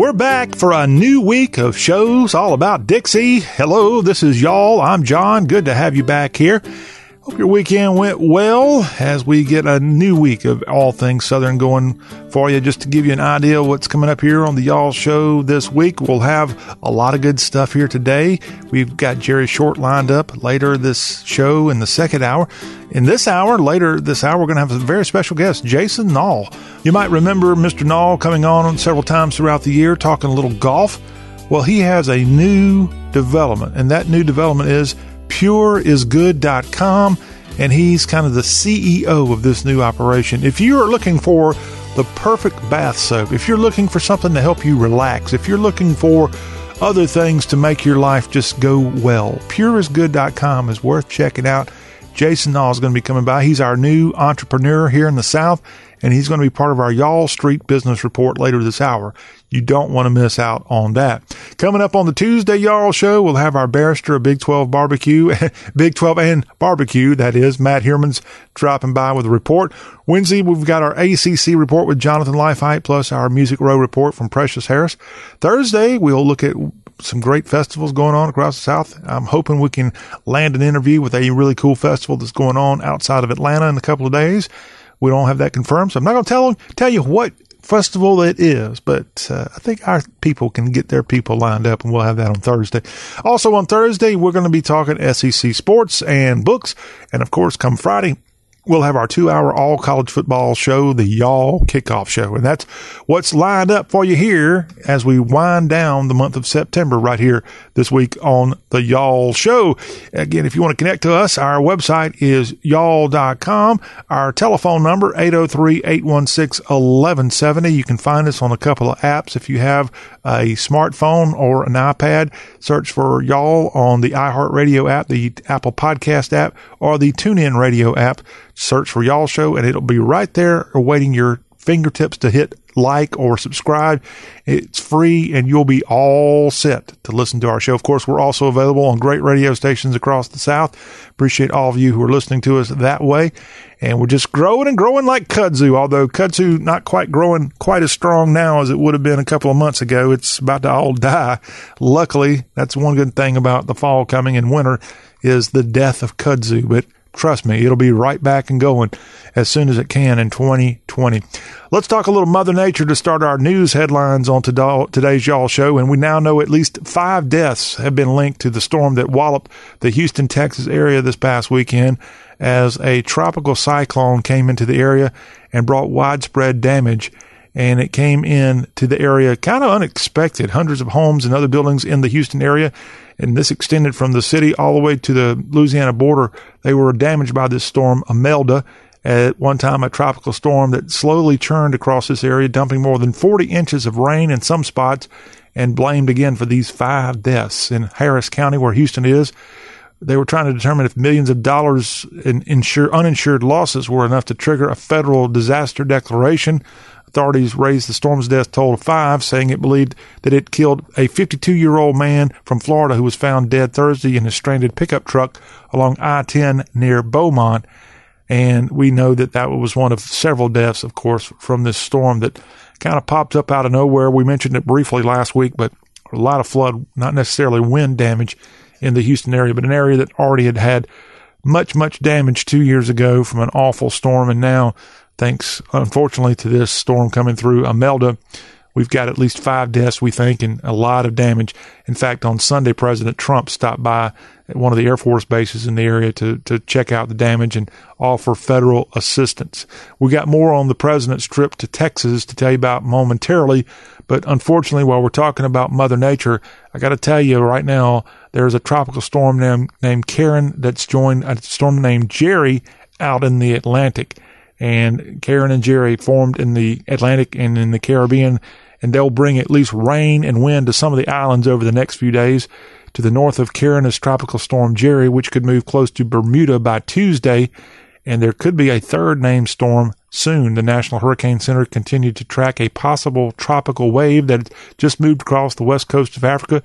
We're back for a new week of shows all about Dixie. Hello, this is y'all. I'm John. Good to have you back here. Hope your weekend went well as we get a new week of all things Southern going for you. Just to give you an idea what's coming up here on the Y'all Show this week, we'll have a lot of good stuff here today. We've got Jerry Short lined up later this show in the second hour. In this hour, later this hour, we're going to have a very special guest, Jason Nall. You might remember Mr. Nall coming on several times throughout the year talking a little golf. Well, he has a new development, and that new development is pureisgood.com, and he's kind of the CEO of this new operation. If you are looking for the perfect bath soap, if you're looking for something to help you relax, if you're looking for other things to make your life just go well, pureisgood.com is worth checking out. Jason Nall is going to be coming by. He's our new entrepreneur here in the South, and he's going to be part of our Y'all Street Business Report later this hour. You don't want to miss out on that. Coming up on the Tuesday Y'all show, we'll have our barrister of Big 12 barbecue, Big 12 and barbecue. That is Matt Herman's dropping by with a report. Wednesday, we've got our ACC report with Jonathan Lifehite plus our Music Row report from Precious Harris. Thursday, we'll look at some great festivals going on across the South. I'm hoping we can land an interview with a really cool festival that's going on outside of Atlanta in a couple of days. We don't have that confirmed, so I'm not going to tell tell you what festival it is, but uh, I think our people can get their people lined up, and we'll have that on Thursday. Also on Thursday, we're going to be talking SEC sports and books, and of course, come Friday, we'll have our two hour all college football show, the Y'all Kickoff Show. And that's what's lined up for you here as we wind down the month of September right here this week on the Y'all Show. Again, if you want to connect to us, our website is y'all.com. Our telephone number, 803-816-1170. You can find us on a couple of apps. If you have a smartphone or an iPad, search for Y'all on the iHeartRadio app, the Apple Podcast app, or the TuneIn Radio app. Search for Y'all Show and it'll be right there awaiting your fingertips to hit like or subscribe. It's free and you'll be all set to listen to our show. Of course, we're also available on great radio stations across the South. Appreciate all of you who are listening to us that way. And we're just growing and growing like kudzu, although kudzu not quite growing quite as strong now as it would have been a couple of months ago. It's about to all die. Luckily, that's one good thing about the fall coming and winter is the death of kudzu. But Trust me, it'll be right back and going as soon as it can in 2020. Let's talk a little Mother Nature to start our news headlines on today's Y'all show. And we now know at least five deaths have been linked to the storm that walloped the Houston, Texas area this past weekend as a tropical cyclone came into the area and brought widespread damage and it came in to the area kind of unexpected. Hundreds of homes and other buildings in the Houston area and this extended from the city all the way to the Louisiana border. They were damaged by this storm, Imelda, at one time a tropical storm that slowly churned across this area, dumping more than 40 inches of rain in some spots, and blamed again for these five deaths in Harris County, where Houston is. They were trying to determine if millions of dollars in insure, uninsured losses were enough to trigger a federal disaster declaration. Authorities raised the storm's death toll to five, saying it believed that it killed a 52 year old man from Florida who was found dead Thursday in a stranded pickup truck along I 10 near Beaumont. And we know that that was one of several deaths, of course, from this storm that kind of popped up out of nowhere. We mentioned it briefly last week, but a lot of flood, not necessarily wind damage in the Houston area, but an area that already had had much, much damage two years ago from an awful storm. And now thanks, unfortunately, to this storm coming through Imelda. We've got at least five deaths, we think, and a lot of damage. In fact, on Sunday, President Trump stopped by at one of the Air Force bases in the area to, to check out the damage and offer federal assistance. We got more on the president's trip to Texas to tell you about momentarily. But unfortunately, while we're talking about Mother Nature, I got to tell you right now, there's a tropical storm named, named Karen that's joined a storm named Jerry out in the Atlantic and Karen and Jerry formed in the Atlantic and in the Caribbean, and they'll bring at least rain and wind to some of the islands over the next few days. To the north of Karen is Tropical Storm Jerry, which could move close to Bermuda by Tuesday, and there could be a third named storm soon. The National Hurricane Center continued to track a possible tropical wave that just moved across the west coast of Africa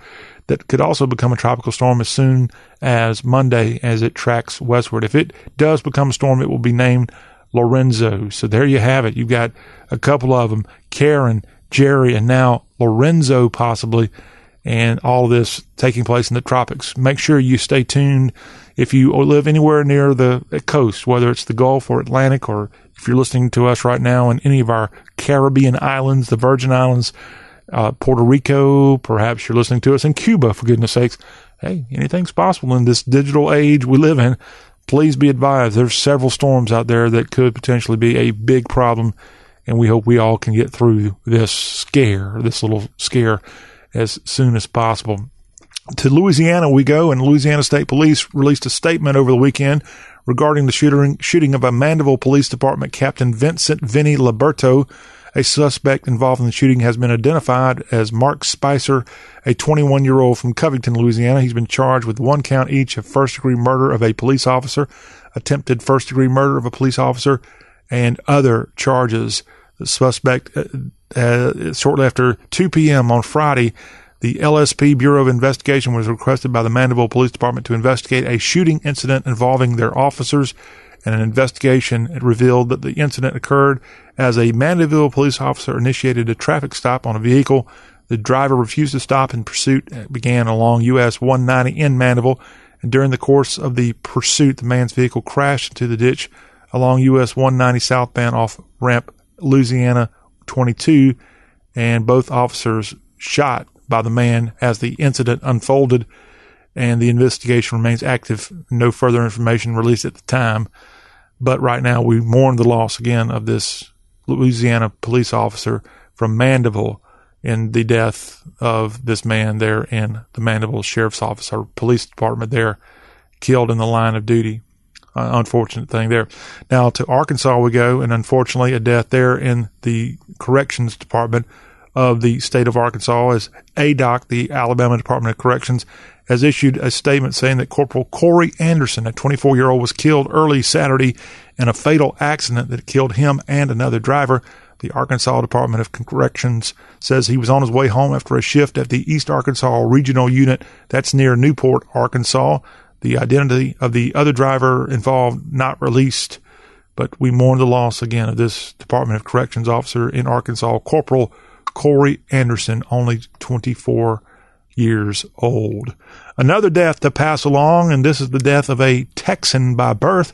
that could also become a tropical storm as soon as Monday as it tracks westward. If it does become a storm, it will be named Lorenzo. So there you have it. You've got a couple of them, Karen, Jerry, and now Lorenzo possibly, and all this taking place in the tropics. Make sure you stay tuned if you live anywhere near the coast, whether it's the Gulf or Atlantic, or if you're listening to us right now in any of our Caribbean islands, the Virgin Islands, uh, Puerto Rico, perhaps you're listening to us in Cuba, for goodness sakes. Hey, anything's possible in this digital age we live in. Please be advised there's several storms out there that could potentially be a big problem, and we hope we all can get through this scare, this little scare, as soon as possible. To Louisiana we go, and Louisiana State Police released a statement over the weekend regarding the shooting, shooting of a Mandeville Police Department Captain Vincent vinnie Liberto, a suspect involved in the shooting has been identified as Mark Spicer, a 21 year old from Covington, Louisiana. He's been charged with one count each of first degree murder of a police officer, attempted first degree murder of a police officer, and other charges. The suspect, uh, uh, shortly after 2 p.m. on Friday, the LSP Bureau of Investigation was requested by the Mandeville Police Department to investigate a shooting incident involving their officers and an investigation revealed that the incident occurred as a Mandeville police officer initiated a traffic stop on a vehicle. The driver refused to stop and pursuit began along US 190 in Mandeville. And during the course of the pursuit, the man's vehicle crashed into the ditch along US 190 southbound off ramp Louisiana 22, and both officers shot by the man as the incident unfolded. And the investigation remains active. No further information released at the time. But right now, we mourn the loss again of this Louisiana police officer from Mandeville in the death of this man there in the Mandeville Sheriff's Office or Police Department there, killed in the line of duty. Uh, unfortunate thing there. Now to Arkansas we go, and unfortunately a death there in the Corrections Department of the state of Arkansas as ADOC, the Alabama Department of Corrections, has issued a statement saying that Corporal Corey Anderson, a 24 year old, was killed early Saturday in a fatal accident that killed him and another driver. The Arkansas Department of Corrections says he was on his way home after a shift at the East Arkansas Regional Unit that's near Newport, Arkansas. The identity of the other driver involved not released, but we mourn the loss again of this Department of Corrections officer in Arkansas, Corporal Corey Anderson, only 24 years old. Another death to pass along, and this is the death of a Texan by birth,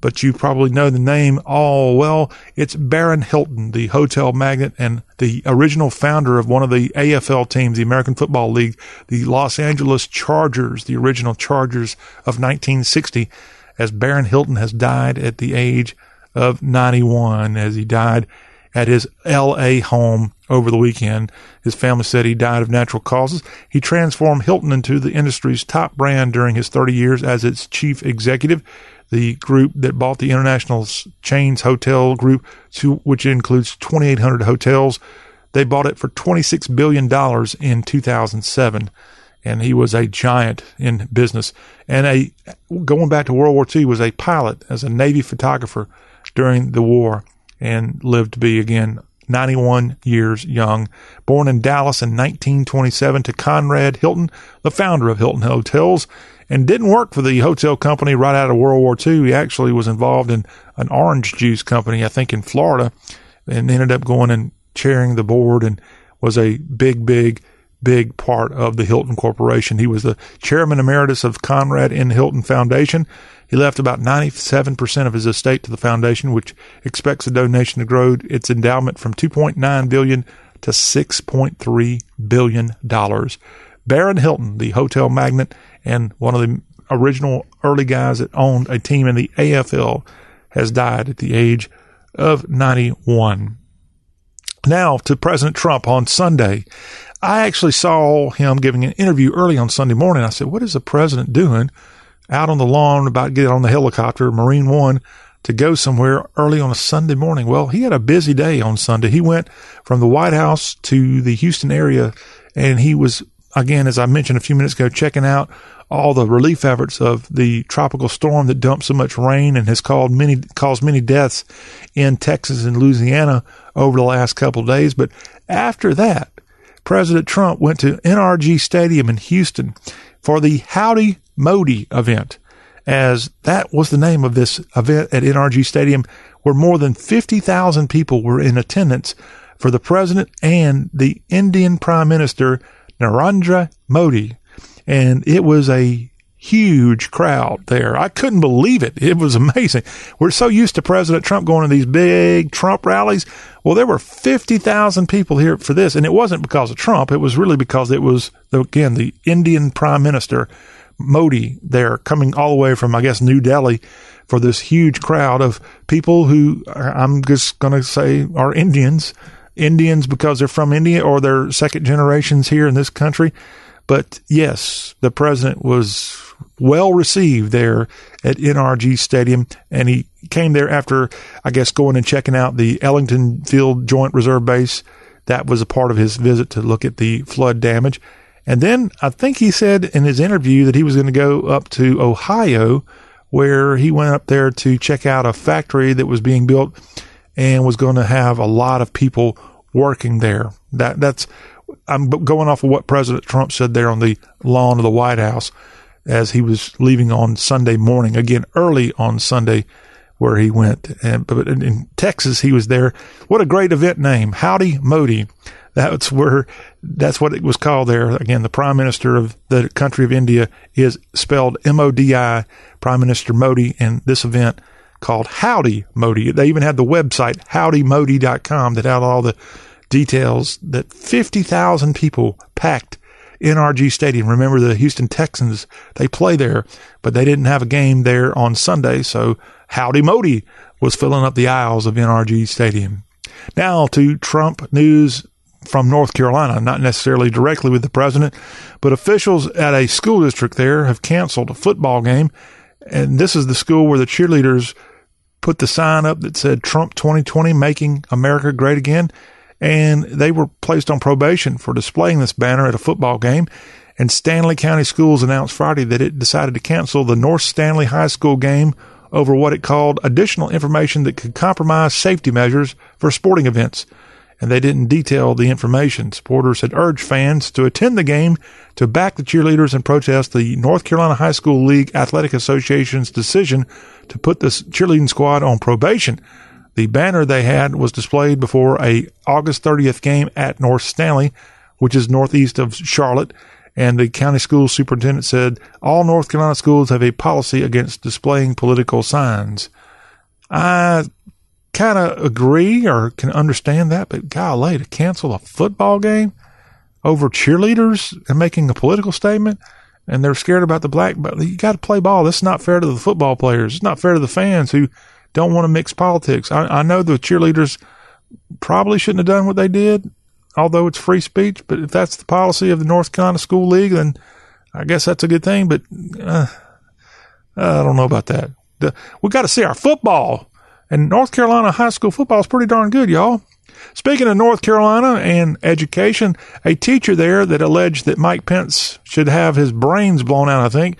but you probably know the name all well. It's Barron Hilton, the hotel magnate and the original founder of one of the AFL teams, the American Football League, the Los Angeles Chargers, the original Chargers of 1960, as Barron Hilton has died at the age of 91, as he died at his LA home over the weekend. His family said he died of natural causes. He transformed Hilton into the industry's top brand during his 30 years as its chief executive. The group that bought the International Chains Hotel Group, which includes 2,800 hotels, they bought it for $26 billion in 2007 and he was a giant in business. And a going back to World War II, was a pilot as a Navy photographer during the war and lived to be again 91 years young. Born in Dallas in 1927 to Conrad Hilton, the founder of Hilton Hotels, and didn't work for the hotel company right out of World War II. He actually was involved in an orange juice company, I think in Florida, and ended up going and chairing the board and was a big, big, big part of the Hilton Corporation. He was the chairman emeritus of Conrad N. Hilton Foundation he left about 97% of his estate to the foundation, which expects the donation to grow its endowment from 2.9 billion to 6.3 billion dollars. Barron Hilton, the hotel magnate and one of the original early guys that owned a team in the AFL, has died at the age of 91. Now to President Trump on Sunday. I actually saw him giving an interview early on Sunday morning. I said, What is the president doing? out on the lawn about to get on the helicopter, Marine One, to go somewhere early on a Sunday morning. Well, he had a busy day on Sunday. He went from the White House to the Houston area and he was, again, as I mentioned a few minutes ago, checking out all the relief efforts of the tropical storm that dumped so much rain and has caused many, caused many deaths in Texas and Louisiana over the last couple of days. But after that, President Trump went to NRG Stadium in Houston for the Howdy Modi event, as that was the name of this event at NRG Stadium, where more than 50,000 people were in attendance for the president and the Indian Prime Minister Narendra Modi. And it was a huge crowd there. I couldn't believe it. It was amazing. We're so used to President Trump going to these big Trump rallies. Well, there were 50,000 people here for this. And it wasn't because of Trump. It was really because it was, again, the Indian prime minister, Modi, there coming all the way from, I guess, New Delhi for this huge crowd of people who are, I'm just going to say are Indians. Indians because they're from India or they're second generations here in this country. But yes, the president was well received there at NRG Stadium. And he came there after, I guess, going and checking out the Ellington Field Joint Reserve Base. That was a part of his visit to look at the flood damage. And then I think he said in his interview that he was going to go up to Ohio, where he went up there to check out a factory that was being built and was going to have a lot of people working there. That that's I'm going off of what President Trump said there on the lawn of the White House as he was leaving on Sunday morning, again, early on Sunday, where he went. And, but in Texas, he was there. What a great event name. Howdy Modi. That's where, that's what it was called there. Again, the prime minister of the country of India is spelled M-O-D-I, Prime Minister Modi, and this event called Howdy Modi. They even had the website, howdymodi.com, that had all the details that 50,000 people packed NRG Stadium. Remember the Houston Texans, they play there, but they didn't have a game there on Sunday. So Howdy Modi was filling up the aisles of NRG Stadium. Now to Trump news from North Carolina, not necessarily directly with the president, but officials at a school district there have canceled a football game. And this is the school where the cheerleaders put the sign up that said Trump 2020 making America great again and they were placed on probation for displaying this banner at a football game. And Stanly County Schools announced Friday that it decided to cancel the North Stanly High School game over what it called additional information that could compromise safety measures for sporting events. And they didn't detail the information. Supporters had urged fans to attend the game to back the cheerleaders and protest the North Carolina High School League Athletic Association's decision to put this cheerleading squad on probation. The banner they had was displayed before a August 30th game at North Stanly, which is northeast of Charlotte. And the county school superintendent said all North Carolina schools have a policy against displaying political signs. I kind of agree or can understand that, but golly, to cancel a football game over cheerleaders and making a political statement, and they're scared about the black, but you got to play ball. This is not fair to the football players. It's not fair to the fans who don't want to mix politics. I, I know the cheerleaders probably shouldn't have done what they did, although it's free speech. But if that's the policy of the North Carolina School League, then I guess that's a good thing. But uh, I don't know about that. The, we got to see our football, and North Carolina high school football is pretty darn good, y'all. Speaking of North Carolina and education, a teacher there that alleged that Mike Pence should have his brains blown out, I think,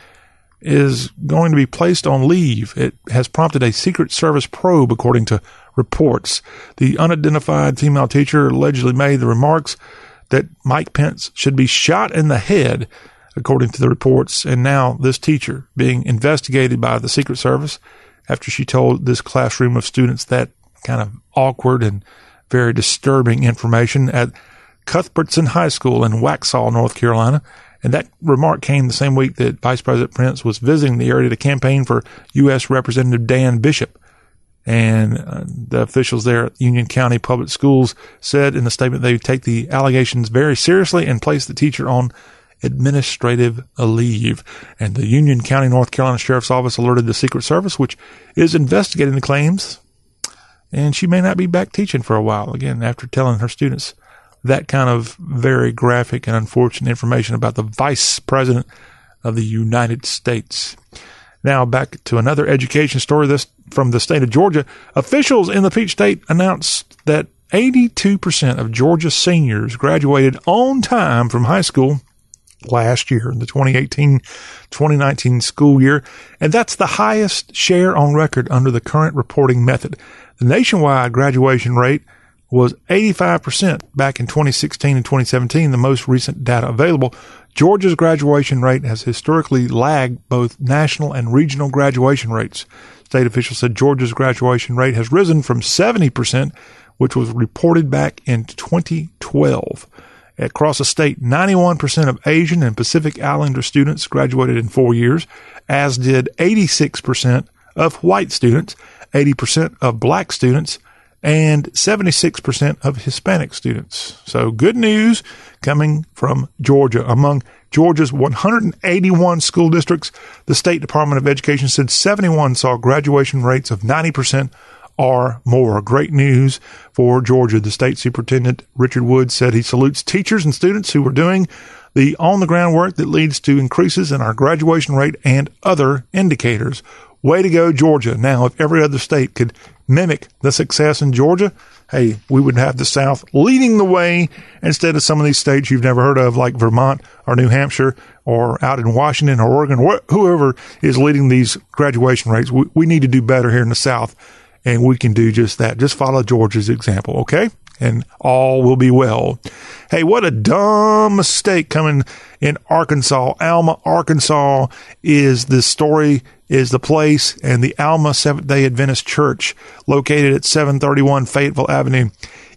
is going to be placed on leave. It has prompted a Secret Service probe, according to reports. The unidentified female teacher allegedly made the remarks that Mike Pence should be shot in the head, according to the reports. And now this teacher being investigated by the Secret Service after she told this classroom of students that kind of awkward and very disturbing information at Cuthbertson High School in Waxhaw, North Carolina. And that remark came the same week that Vice President Pence was visiting the area to campaign for U.S. Representative Dan Bishop. And uh, the officials there at Union County Public Schools said in the statement they take the allegations very seriously and place the teacher on administrative leave. And the Union County, North Carolina Sheriff's Office alerted the Secret Service, which is investigating the claims. And she may not be back teaching for a while again after telling her students that kind of very graphic and unfortunate information about the vice president of the United States. Now back to another education story this from the state of Georgia. Officials in the Peach State announced that 82% of Georgia seniors graduated on time from high school last year, in the 2018-2019 school year, and that's the highest share on record under the current reporting method. The nationwide graduation rate was 85% back in 2016 and 2017, the most recent data available. Georgia's graduation rate has historically lagged both national and regional graduation rates. State officials said Georgia's graduation rate has risen from 70% which was reported back in 2012. Across the state, 91% of Asian and Pacific Islander students graduated in four years, as did 86% of white students, 80% of black students, and 76% of Hispanic students. So good news coming from Georgia. Among Georgia's 181 school districts, the State Department of Education said 71 saw graduation rates of 90% or more. Great news for Georgia. The state superintendent, Richard Woods, said he salutes teachers and students who are doing the on the ground work that leads to increases in our graduation rate and other indicators. Way to go, Georgia. Now, if every other state could mimic the success in Georgia, hey, we would have the South leading the way instead of some of these states you've never heard of, like Vermont or New Hampshire or out in Washington or Oregon, wh- whoever is leading these graduation rates. We, we need to do better here in the South and we can do just that. Just follow Georgia's example, okay? And all will be well. Hey, what a dumb mistake coming in Arkansas. Alma, Arkansas is the story, is the place, and the Alma Seventh day Adventist Church located at 731 Fayetteville Avenue.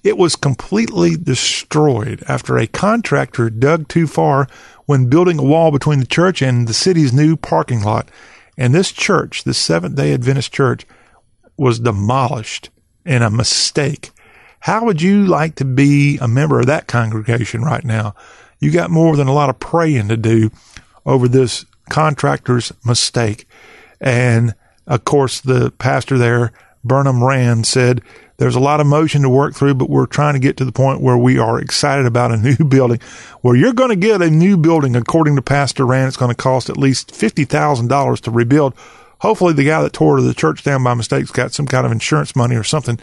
It was completely destroyed after a contractor dug too far when building a wall between the church and the city's new parking lot. And this church, the Seventh day Adventist Church, was demolished in a mistake. How would you like to be a member of that congregation right now? You got more than a lot of praying to do over this contractor's mistake. And of course, the pastor there, Burnham Rand, said there's a lot of motion to work through, but we're trying to get to the point where we are excited about a new building. Well, you're going to get a new building, according to Pastor Rand, it's going to cost at least $50,000 to rebuild hopefully the guy that tore the church down by mistake's got some kind of insurance money or something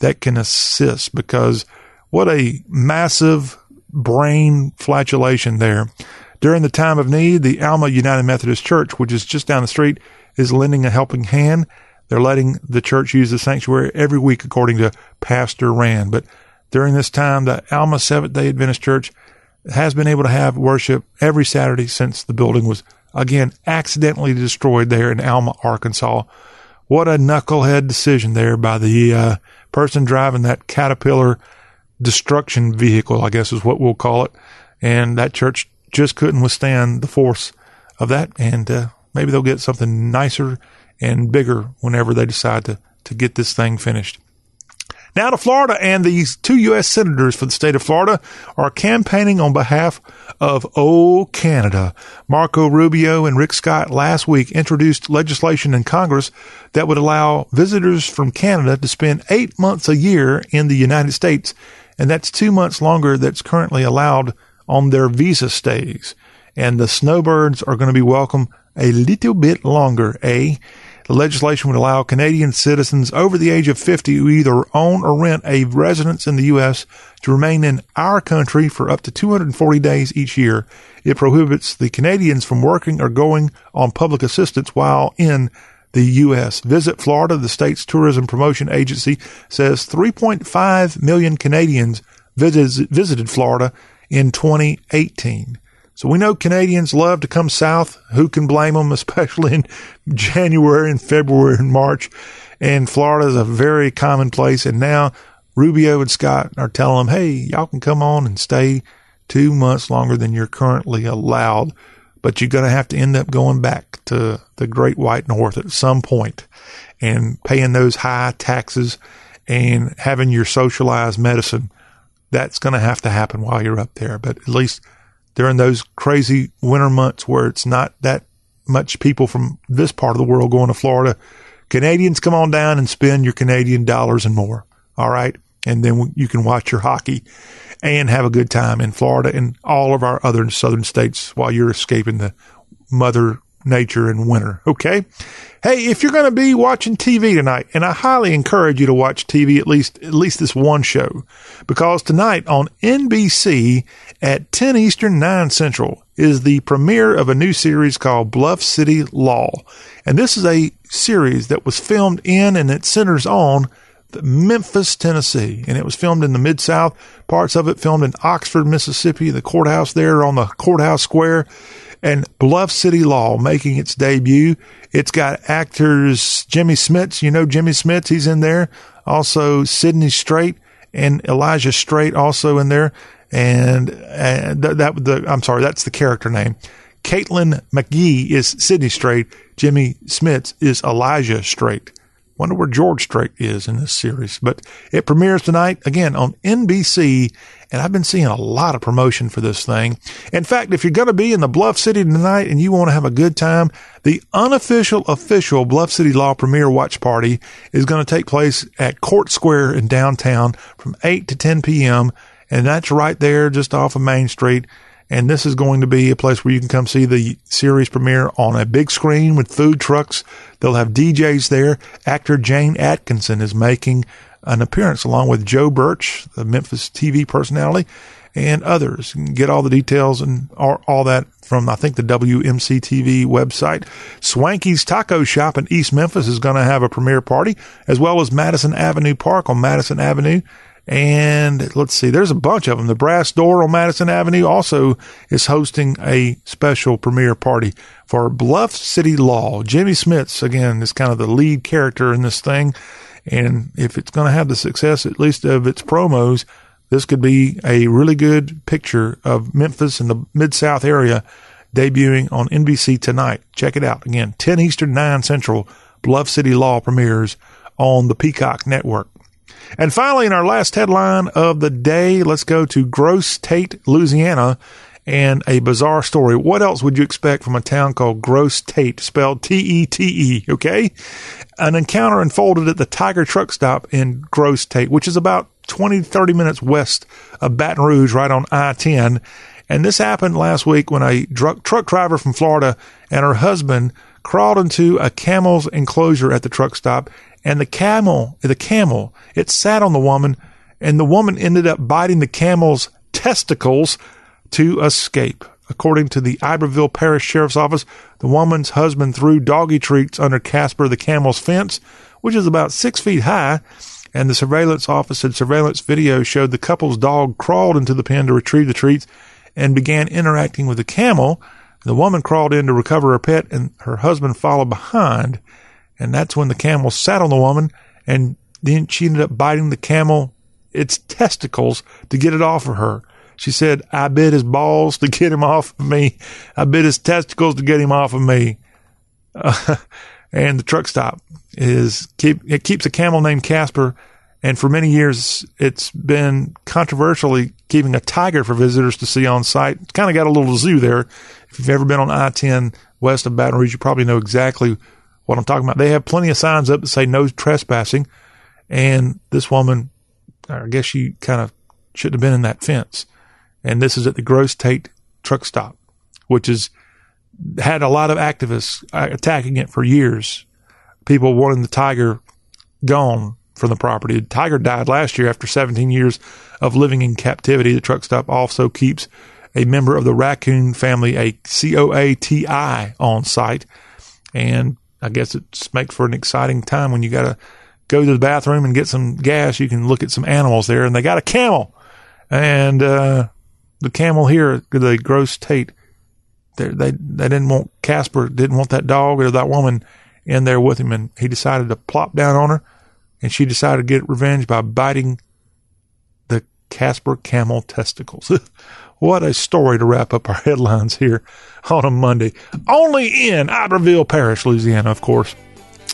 that can assist because what a massive brain flatulation there. During the time of need, the Alma United Methodist Church, which is just down the street, is lending a helping hand. They're letting the church use the sanctuary every week, according to Pastor Rand. But during this time, the Alma Seventh day Adventist Church has been able to have worship every Saturday since the building was again, accidentally destroyed there in Alma, Arkansas. What a knucklehead decision there by the uh, person driving that Caterpillar destruction vehicle, I guess is what we'll call it. And that church just couldn't withstand the force of that. And uh, maybe they'll get something nicer and bigger whenever they decide to, to get this thing finished. Now to Florida, and these two U.S. senators for the state of Florida are campaigning on behalf of O Canada. Marco Rubio and Rick Scott last week introduced legislation in Congress that would allow visitors from Canada to spend eight months a year in the United States, and that's two months longer that's currently allowed on their visa stays. And the snowbirds are going to be welcome a little bit longer, eh? The legislation would allow Canadian citizens over the age of 50 who either own or rent a residence in the U.S. to remain in our country for up to 240 days each year. It prohibits the Canadians from working or going on public assistance while in the U.S. Visit Florida, the state's tourism promotion agency, says 3.5 million Canadians visited Florida in 2018. So we know Canadians love to come south. Who can blame them, especially in January and February and March? And Florida is a very common place. And now Rubio and Scott are telling them, hey, y'all can come on and stay two months longer than you're currently allowed. But you're going to have to end up going back to the great white north at some point and paying those high taxes and having your socialized medicine. That's going to have to happen while you're up there. But at least during those crazy winter months where it's not that much people from this part of the world going to Florida. Canadians, come on down and spend your Canadian dollars and more. All right. And then you can watch your hockey and have a good time in Florida and all of our other southern states while you're escaping the mother nature in winter. Okay. Hey, if you're going to be watching TV tonight, and I highly encourage you to watch TV at least, at least this one show, because tonight on NBC at 10 Eastern, 9 Central is the premiere of a new series called Bluff City Law. And this is a series that was filmed in and it centers on Memphis, Tennessee. And it was filmed in the Mid South. Parts of it filmed in Oxford, Mississippi, the courthouse there on the courthouse square and Bluff City Law making its debut. It's got actors Jimmy Smits, you know Jimmy Smits, he's in there. Also Sydney Strait and Elijah Strait also in there. And, and th- that, the, I'm sorry, that's the character name. Caitlin McGee is Sydney Strait. Jimmy Smits is Elijah Strait. Wonder where George Strait is in this series. But it premieres tonight again on NBC, and I've been seeing a lot of promotion for this thing. In fact, if you're going to be in the Bluff City tonight and you want to have a good time, the unofficial official Bluff City Law premiere watch party is going to take place at Court Square in downtown from 8 to 10 p.m. And that's right there just off of Main Street. And this is going to be a place where you can come see the series premiere on a big screen with food trucks. They'll have DJs there. Actor Jayne Atkinson is making an appearance along with Joe Birch, the Memphis TV personality, and others. You can get all the details and all that from, I think, the WMC TV website. Swanky's Taco Shop in East Memphis is going to have a premiere party, as well as Madison Avenue Park on Madison Avenue and let's see, there's a bunch of them. The Brass Door on Madison Avenue also is hosting a special premiere party for Bluff City Law. Jimmy Smits, again, is kind of the lead character in this thing. And if it's going to have the success, at least of its promos, this could be a really good picture of Memphis and the Mid South area debuting on NBC tonight. Check it out. Again, 10 Eastern, 9 Central, Bluff City Law premieres on the Peacock Network. And finally, in our last headline of the day, let's go to Grosse Tete, Louisiana, and a bizarre story. What else would you expect from a town called Grosse Tete, spelled T E T E, okay? An encounter unfolded at the Tiger truck stop in Grosse Tete, which is about 20, 30 minutes west of Baton Rouge, right on I 10. And this happened last week when a truck driver from Florida and her husband crawled into a camel's enclosure at the truck stop and the camel, the camel, it sat on the woman and the woman ended up biting the camel's testicles to escape. According to the Iberville Parish Sheriff's Office, the woman's husband threw doggy treats under Casper the camel's fence, which is about six feet high, and the surveillance office said surveillance video showed the couple's dog crawled into the pen to retrieve the treats and began interacting with the camel. The woman crawled in to recover her pet, and her husband followed behind. And that's when the camel sat on the woman and then she ended up biting the camel its testicles to get it off of her. She said, I bit his balls to get him off of me. I bit his testicles to get him off of me. Uh, and the truck stop is keep, it keeps a camel named Casper. And for many years, it's been controversially keeping a tiger for visitors to see on site. It's kind of got a little zoo there. If you've ever been on I-10 west of Baton Rouge, you probably know exactly what I'm talking about. They have plenty of signs up that say no trespassing. And this woman, I guess she kind of shouldn't have been in that fence. And this is at the Grosse Tete truck stop, which has had a lot of activists uh, attacking it for years. People wanting the tiger gone from the property. The tiger died last year after 17 years of living in captivity. The truck stop also keeps a member of the raccoon family, a COATI, on site. And I guess it makes for an exciting time when you got to go to the bathroom and get some gas. You can look at some animals there, and they got a camel, and uh, the camel here, the Grosse Tete, they they they didn't want Casper, didn't want that dog or that woman in there with him, and he decided to plop down on her, and she decided to get revenge by biting the Casper camel testicles. What a story to wrap up our headlines here on a Monday. Only in Iberville Parish, Louisiana, of course.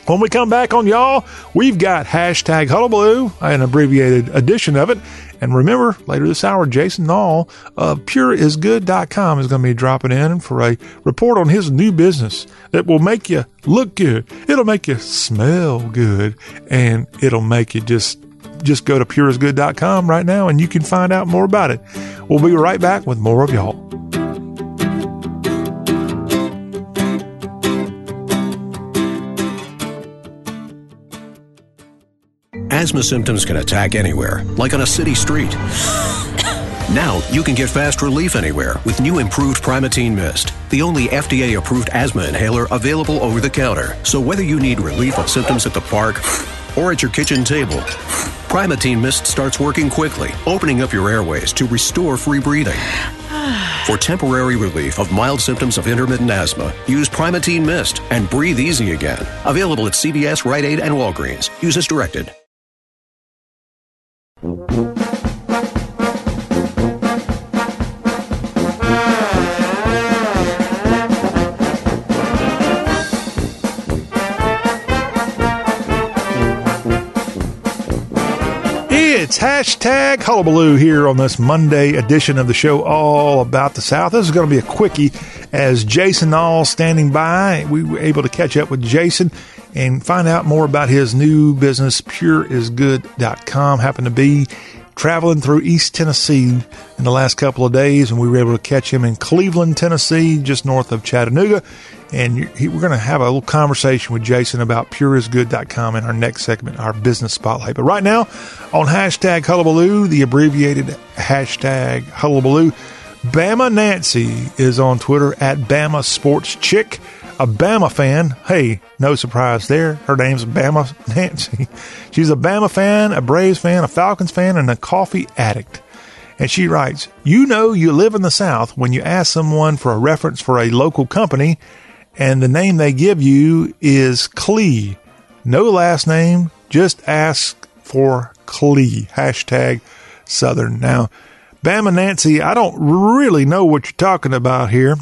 When we come back on y'all, we've got hashtag Hullabaloo, an abbreviated edition of it. And remember, later this hour, Jason Nall of pureisgood.com is going to be dropping in for a report on his new business that will make you look good. It'll make you smell good and it'll make you just just go to pureisgood.com right now and you can find out more about it. We'll be right back with more of y'all. Asthma symptoms can attack anywhere, like on a city street. Now you can get fast relief anywhere with new improved Primatene Mist, the only FDA approved asthma inhaler available over the counter. So whether you need relief of symptoms at the park or at your kitchen table, Primatene Mist starts working quickly, opening up your airways to restore free breathing. For temporary relief of mild symptoms of intermittent asthma, use Primatene Mist and breathe easy again. Available at CVS, Rite Aid, and Walgreens. Use as directed. It's hashtag hullabaloo here on this Monday edition of the show, all about the South. This is going to be a quickie as Jason Nall standing by. We were able to catch up with Jason and find out more about his new business, pureisgood.com. Happened to be traveling through East Tennessee in the last couple of days, and we were able to catch him in Cleveland, Tennessee, just north of Chattanooga. And we're going to have a little conversation with Jason about pureisgood.com in our next segment, our business spotlight. But right now, on hashtag hullabaloo, the abbreviated hashtag hullabaloo, Bama Nancy is on Twitter at Bama Sports Chick a Bama fan. Hey, no surprise there. Her name's Bama Nancy. She's a Bama fan, a Braves fan, a Falcons fan, and a coffee addict. And she writes, You know you live in the South when you ask someone for a reference for a local company and the name they give you is Clee. No last name, just ask for Clee. Hashtag Southern. Now, Bama Nancy, I don't really know what you're talking about here.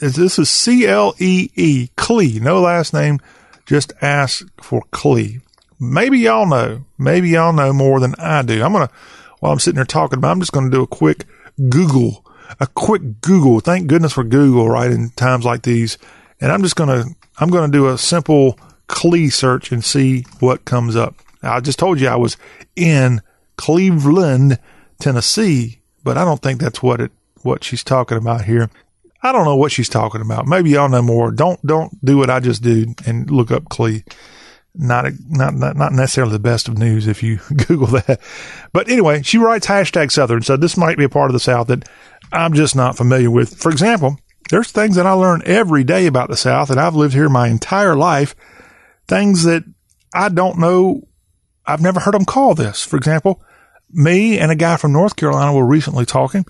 This is C L E E, Clee. No last name, just ask for Clee. Maybe y'all know. Maybe y'all know more than I do. I'm going to, while I'm sitting here talking about, I'm just going to do a quick Google, a quick Google. Thank goodness for Google, right? In times like these. And I'm just going to, I'm going to do a simple Clee search and see what comes up. I just told you I was in Cleveland, Tennessee but I don't think that's what it what she's talking about here. I don't know what she's talking about. Maybe y'all know more. Don't don't do what I just did and look up Clee. Not, not not not necessarily the best of news if you Google that. But anyway, she writes hashtag Southern. So this might be a part of the South that I'm just not familiar with. For example, there's things that I learn every day about the South, and I've lived here my entire life. Things that I don't know. I've never heard them call this. For example, me and a guy from North Carolina were recently talking,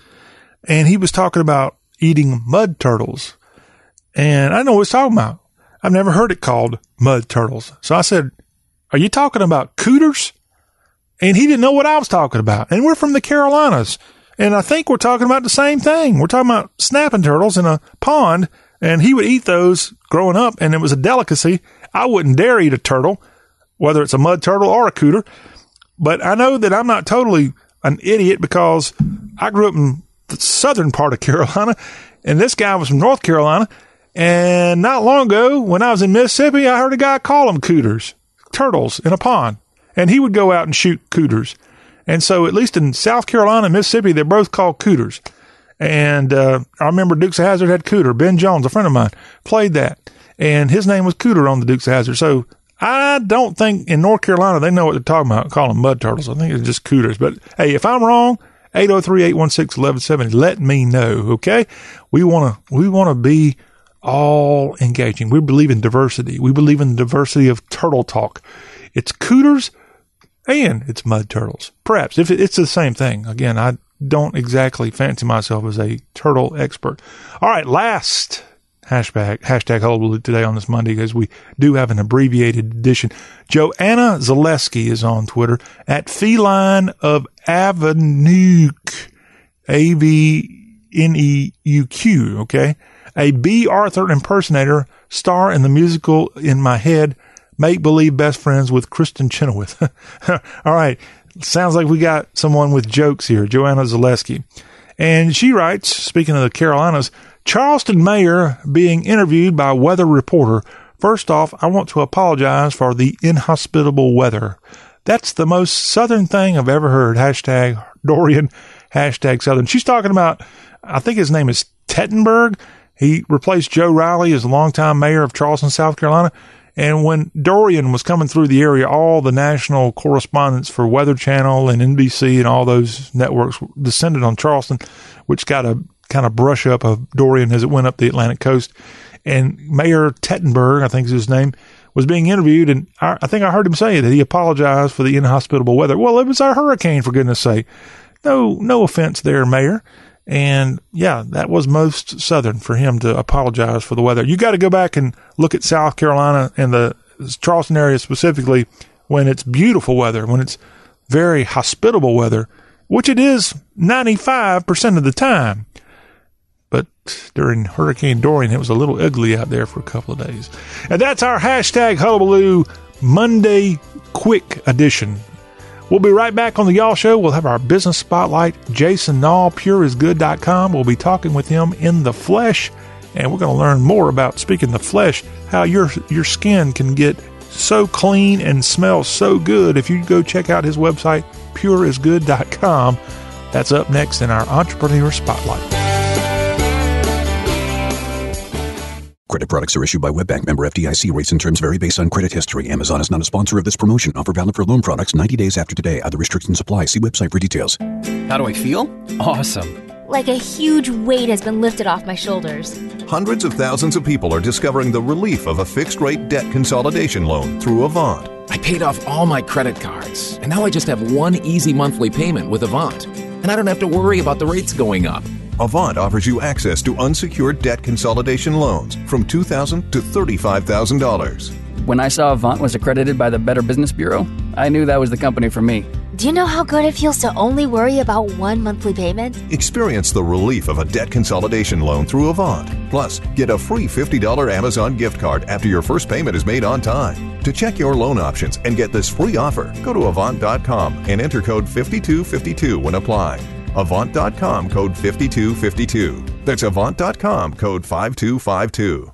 and he was talking about eating mud turtles. And I know what he's talking about. I've never heard it called mud turtles. So I said, Are you talking about cooters? And he didn't know what I was talking about. And we're from the Carolinas. And I think we're talking about the same thing. We're talking about snapping turtles in a pond. And he would eat those growing up, and it was a delicacy. I wouldn't dare eat a turtle, whether it's a mud turtle or a cooter. But I know that I'm not totally an idiot because I grew up in the southern part of Carolina, and this guy was from North Carolina. And not long ago, when I was in Mississippi, I heard a guy call them cooters, turtles in a pond. And he would go out and shoot cooters. And so, at least in South Carolina and Mississippi, they're both called cooters. And uh, I remember Dukes of Hazzard had Cooter. Ben Jones, a friend of mine, played that. And his name was Cooter on the Dukes of Hazzard. So I don't think in North Carolina they know what they're talking about, calling them mud turtles. I think it's just cooters. But hey, if I'm wrong, 803-816-1170, let me know, okay? We want to we want to be all engaging. We believe in diversity. We believe in the diversity of turtle talk. It's cooters and it's mud turtles. Perhaps if it's the same thing. Again, I don't exactly fancy myself as a turtle expert. All right, last hashtag hashtag hullabaloo today on this Monday because we do have an abbreviated edition. Joanna Zaleski is on Twitter at Feline of Avenue, A V N E U Q. Okay, a Bea Arthur impersonator, star in the musical in my head. Make believe best friends with Kristen Chenoweth. All right, sounds like we got someone with jokes here. Joanna Zaleski. And she writes, speaking of the Carolinas, Charleston mayor being interviewed by weather reporter. First off, I want to apologize for the inhospitable weather. That's the most southern thing I've ever heard. Hashtag Dorian, hashtag southern. She's talking about, I think his name is Tecklenburg. He replaced Joe Riley as longtime mayor of Charleston, South Carolina. And when Dorian was coming through the area, all the national correspondents for Weather Channel and NBC and all those networks descended on Charleston, which got a kind of brush up of Dorian as it went up the Atlantic coast. And Mayor Tecklenburg, I think is his name, was being interviewed, and I, I think I heard him say that he apologized for the inhospitable weather. Well, it was a hurricane, for goodness sake. No, no offense there, Mayor. And yeah, that was most Southern for him to apologize for the weather. You got to go back and look at South Carolina and the Charleston area specifically when it's beautiful weather, when it's very hospitable weather, which it is 95% of the time. But during Hurricane Dorian, it was a little ugly out there for a couple of days. And that's our hashtag hullabaloo Monday quick edition. We'll be right back on the Y'all Show. We'll have our business spotlight. Jason Nall, pureisgood.com. We'll be talking with him in the flesh, and we're going to learn more about, speaking the flesh, how your, your skin can get so clean and smell so good if you go check out his website, pureisgood.com. That's up next in our Entrepreneur Spotlight. Credit products are issued by WebBank member FDIC. Rates and terms vary based on credit history. Amazon is not a sponsor of this promotion. Offer valid for loan products 90 days after today. Other restrictions apply. See website for details. How do I feel? Awesome. Like a huge weight has been lifted off my shoulders. Hundreds of thousands of people are discovering the relief of a fixed rate debt consolidation loan through Avant. I paid off all my credit cards, and now I just have one easy monthly payment with Avant. And I don't have to worry about the rates going up. Avant offers you access to unsecured debt consolidation loans from 2,000 to $35,000. When I saw Avant was accredited by the Better Business Bureau, I knew that was the company for me. Do you know how good it feels to only worry about one monthly payment? Experience the relief of a debt consolidation loan through Avant. Plus, get a free $50 Amazon gift card after your first payment is made on time. To check your loan options and get this free offer, go to Avant.com and enter code 5252 when applying. Avant.com code 5252. That's Avant.com code 5252.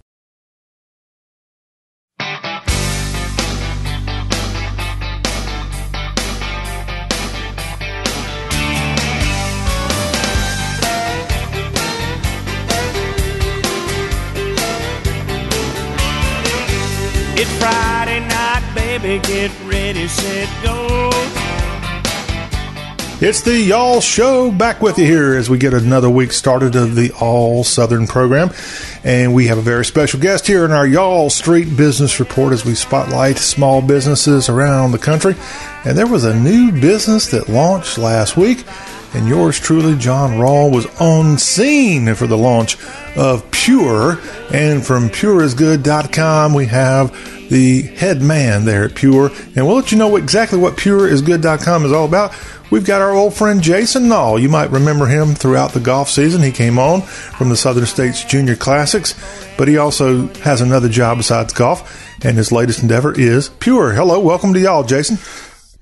It's Friday night, baby. Get ready, set, go. It's the Y'all Show back with you here as we get another week started of the All Southern program. And we have a very special guest here in our Y'all Street Business Report as we spotlight small businesses around the country. And there was a new business that launched last week. And yours truly, John Rawl, was on scene for the launch of Pure. And from pureisgood.com, we have the head man there at Pure. And we'll let you know exactly what pureisgood.com is all about. We've got our old friend Jason Nall. You might remember him throughout the golf season. He came on from the Southern States Junior Classics, but he also has another job besides golf, and his latest endeavor is Pure. Hello, welcome to y'all, Jason.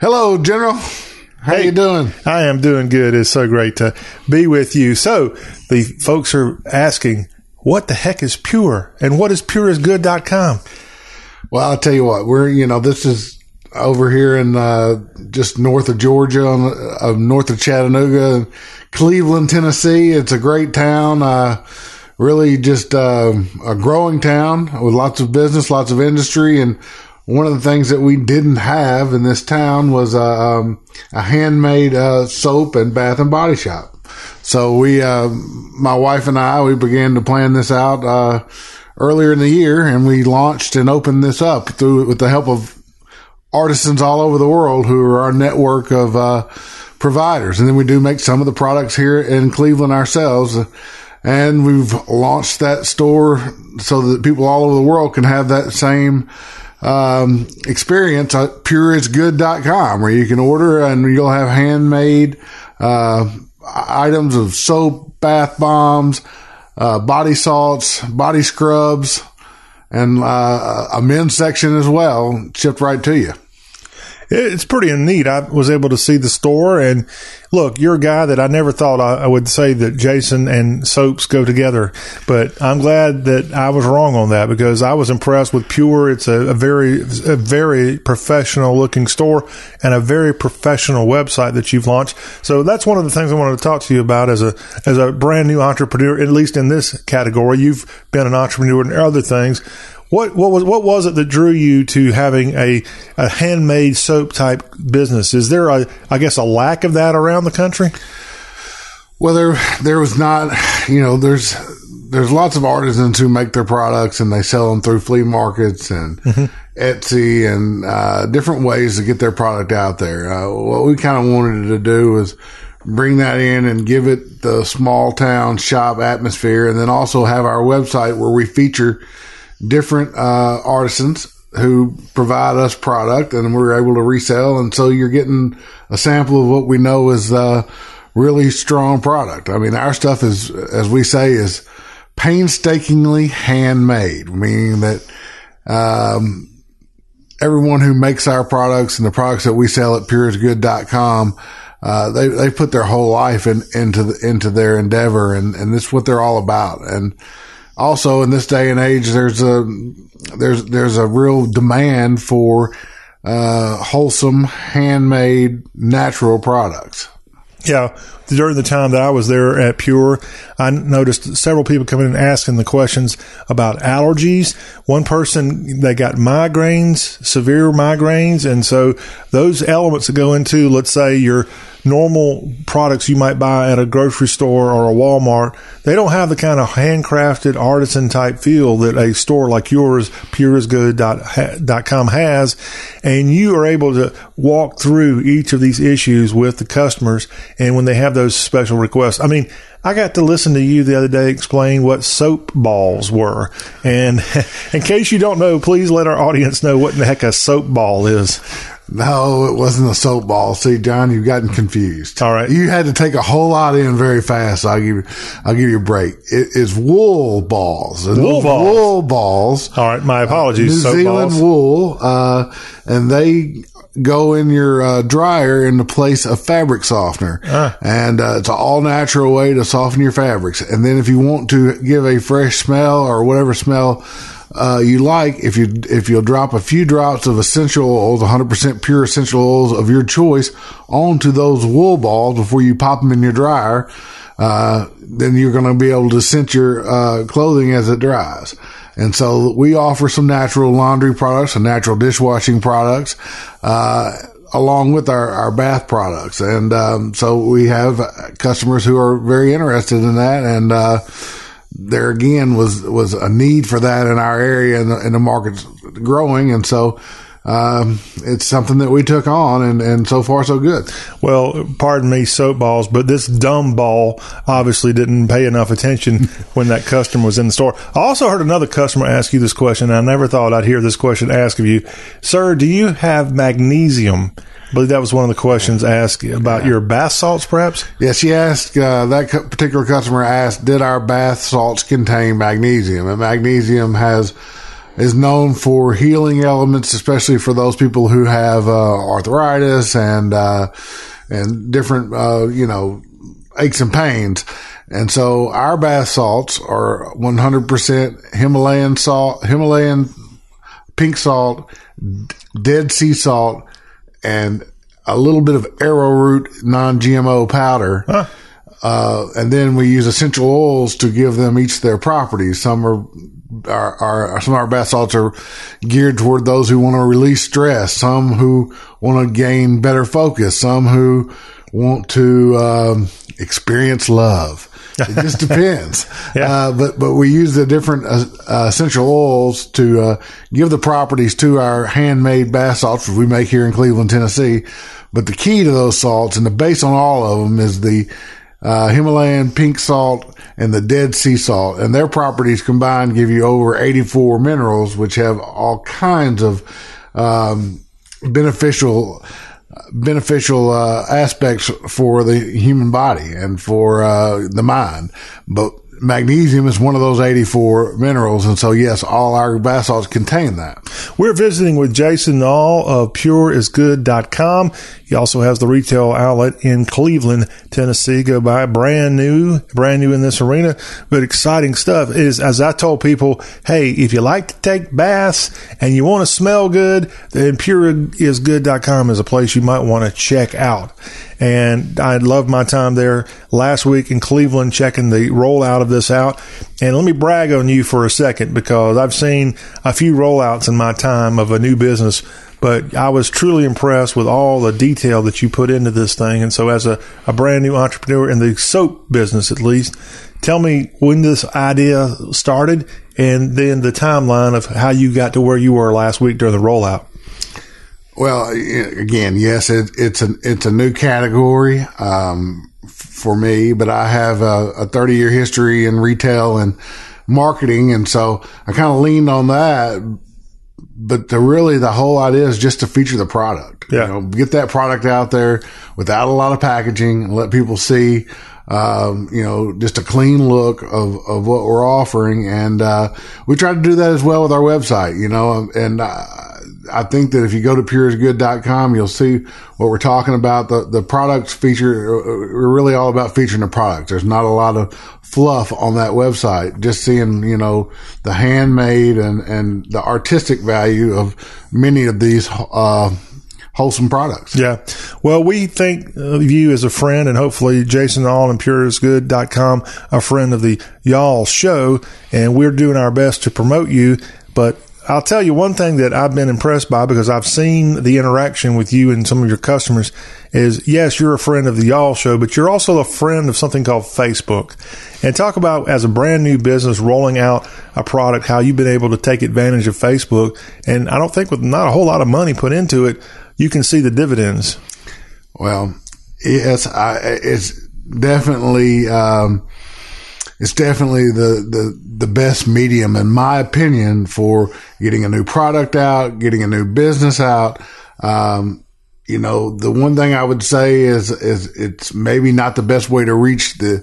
Hello, General. How Hey. you doing? I am doing good. It's so great to be with you. So the folks are asking, what the heck is Pure, and what is pureisgood.com? Well, I'll tell you what. We're you know this is over here in uh, just north of Georgia, uh, north of Chattanooga, Cleveland, Tennessee. It's a great town. Uh, really, just uh, a growing town with lots of business, lots of industry, and one of the things that we didn't have in this town was a, um, a handmade uh, soap and bath and body shop. So we, uh, my wife and I, we began to plan this out uh, earlier in the year, and we launched and opened this up through with the help of artisans all over the world who are our network of uh, providers. And then we do make some of the products here in Cleveland ourselves. And we've launched that store so that people all over the world can have that same um, experience at pureisgood.com where you can order and you'll have handmade uh, items of soap, bath bombs, uh, body salts, body scrubs, and uh, a men's section as well shipped right to you. It's pretty neat. I was able to see the store and look, you're a guy that I never thought I, I would say that Jason and soaps go together, but I'm glad that I was wrong on that because I was impressed with Pure. It's a, a very, a very professional looking store and a very professional website that you've launched. So that's one of the things I wanted to talk to you about as a, as a brand new entrepreneur, at least in this category. You've been an entrepreneur in other things. What what was what was it that drew you to having a, a handmade soap type business? Is there a I guess a lack of that around the country? Well, there there was not, you know, there's there's lots of artisans who make their products and they sell them through flea markets and Etsy and uh, different ways to get their product out there. Uh, what we kind of wanted to do was bring that in and give it the small town shop atmosphere, and then also have our website where we feature different uh, artisans who provide us product and we're able to resell. And so you're getting a sample of what we know is really strong product. I mean, our stuff is, as we say, is painstakingly handmade, meaning that um, everyone who makes our products and the products that we sell at pureisgood.com, uh, they, they put their whole life in, into the, into their endeavor and, and it's what they're all about. And also in this day and age, there's a, there's, there's a real demand for, uh, wholesome, handmade, natural products. Yeah. During the time that I was there at Pure, I noticed several people coming in asking the questions about allergies. One person, they got migraines, severe migraines. And so those elements that go into, let's say your normal products you might buy at a grocery store or a Walmart, they don't have the kind of handcrafted artisan type feel that a store like yours, pureisgood.com has. And you are able to walk through each of these issues with the customers. And when they have those special requests, I mean, I got to listen to you the other day explain what soap balls were. And in case you don't know, please let our audience know what the heck a soap ball is. No, it wasn't a soap ball. See, John, you've gotten confused. All right. You had to take a whole lot in very fast. I'll give you, I'll give you a break. It is wool balls. And Wool balls. Wool balls. All right. My apologies. New soap Zealand balls. wool, uh, and they go in your uh, dryer in the place of fabric softener, Ah. and uh, it's an all natural way to soften your fabrics. And then if you want to give a fresh smell or whatever smell. Uh, you like if you if you'll drop a few drops of essential oils, 100% pure essential oils of your choice onto those wool balls before you pop them in your dryer, uh, then you're going to be able to scent your uh, clothing as it dries. And so we offer some natural laundry products and natural dishwashing products, uh, along with our, our bath products. And, um, so we have customers who are very interested in that. And, uh, there again was, was a need for that in our area and the, and the market's growing. And so, um, it's something that we took on and, and so far so good. Well, pardon me, soap balls, but this dumb ball obviously didn't pay enough attention when that customer was in the store. I also heard another customer ask you this question. And I never thought I'd hear this question asked of you. Sir, do you have magnesium? I believe that was one of the questions asked about your bath salts, perhaps? Yeah, she asked, uh, that cu- particular customer asked, did our bath salts contain magnesium? And magnesium has, is known for healing elements, especially for those people who have, uh, arthritis and, uh, and different, uh, you know, aches and pains. And so our bath salts are 100% Himalayan salt, Himalayan pink salt, dead sea salt, and a little bit of arrowroot non-GMO powder. Uh, and then we use essential oils to give them each their properties. Some are, are, are some of our bath salts are geared toward those who want to release stress, some who want to gain better focus, some who want to, um, experience love. It just depends. uh, but, but we use the different uh, uh, essential oils to, uh, give the properties to our handmade bath salts, which we make here in Cleveland, Tennessee. But the key to those salts and the base on all of them is the, uh, Himalayan pink salt and the Dead Sea salt, and their properties combined give you over 84 minerals, which have all kinds of um, beneficial beneficial uh, aspects for the human body and for uh, the mind. But magnesium is one of those 84 minerals, and so yes, all our bath salts contain that. We're visiting with Jason Nall of pureisgood.com. He also has the retail outlet in Cleveland, Tennessee. Go by brand new, brand new in this arena, but exciting stuff is, as I told people, hey, if you like to take baths and you want to smell good, then pureisgood.com is a place you might want to check out. And I loved my time there last week in Cleveland checking the rollout of this out. And let me brag on you for a second because I've seen a few rollouts in my time of a new business, but I was truly impressed with all the detail that you put into this thing. And so as a, a brand new entrepreneur in the soap business, at least, tell me when this idea started and then the timeline of how you got to where you were last week during the rollout. Well, again, yes, it, it's a it's a new category um, for me, but I have a, a 30 year history in retail and marketing, and so I kind of leaned on that. But the really the whole idea is just to feature the product. Yeah. You know, get that product out there without a lot of packaging and let people see. Um, you know, just a clean look of, of what we're offering. And, uh, we try to do that as well with our website, you know, and, uh, I think that if you go to pureisgood.com, you'll see what we're talking about. The, the products feature, we're really all about featuring the products. There's not a lot of fluff on that website. Just seeing, you know, the handmade and, and the artistic value of many of these, uh, wholesome products. Yeah. Well, we think of you as a friend and hopefully Jason Nall and pureisgood.com, a friend of the Y'all show. And we're doing our best to promote you. But I'll tell you one thing that I've been impressed by because I've seen the interaction with you and some of your customers is yes, you're a friend of the Y'all show, but you're also a friend of something called Facebook. And talk about as a brand new business rolling out a product, how you've been able to take advantage of Facebook. And I don't think with not a whole lot of money put into it, you can see the dividends. Well, yes, I, it's definitely, um, it's definitely the, the, the best medium, in my opinion, for getting a new product out, getting a new business out. Um, you know, the one thing I would say is, is it's maybe not the best way to reach the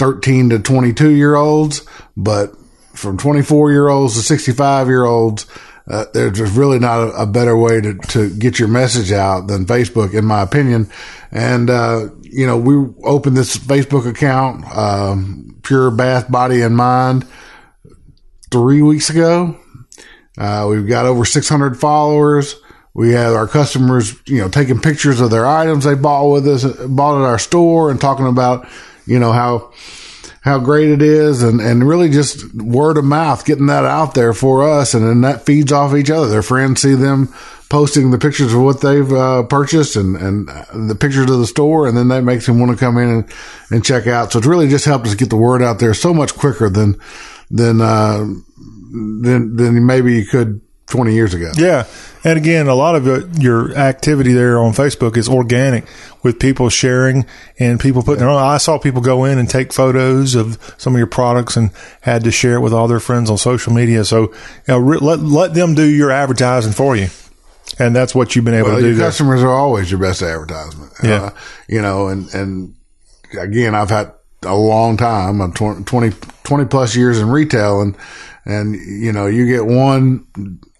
13 to 22 year olds, but from 24 year olds to 65 year olds, uh, there's really not a, a, better way to, to get your message out than Facebook, in my opinion. And, uh, you know, we opened this Facebook account, um, Pure Bath Body and Mind three weeks ago. Uh, we've got over 600 followers. We have our customers, you know, taking pictures of their items they bought with us, bought at our store and talking about, you know, how, how great it is and, and really just word of mouth, getting that out there for us. And then that feeds off each other. Their friends see them posting the pictures of what they've uh, purchased and, and the pictures of the store. And then that makes them want to come in and, and check out. So it's really just helped us get the word out there so much quicker than, than, uh, than, than maybe you could 20 years ago. Yeah. And again, a lot of your activity there on Facebook is organic with people sharing and people putting their own. I saw people go in and take photos of some of your products and had to share it with all their friends on social media. So, you know, let, let them do your advertising for you. And that's what you've been able well, to do. Your customers are always your best advertisement. Yeah. Uh, you know, and, and again, I've had a long time. I'm 20, 20, 20 plus years in retail and, and, you know, you get one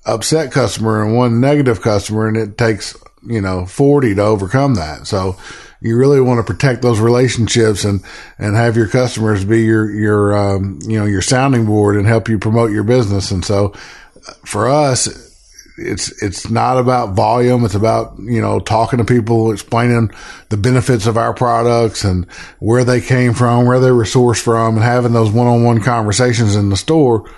upset customer and one negative customer and it takes, you know, 40 to overcome that. So you really want to protect those relationships and, and have your customers be your, your, um, you know, your sounding board and help you promote your business. And so for us, it's it's not about volume. It's about you know talking to people, explaining the benefits of our products and where they came from, where they were sourced from, and having those one-on-one conversations in the store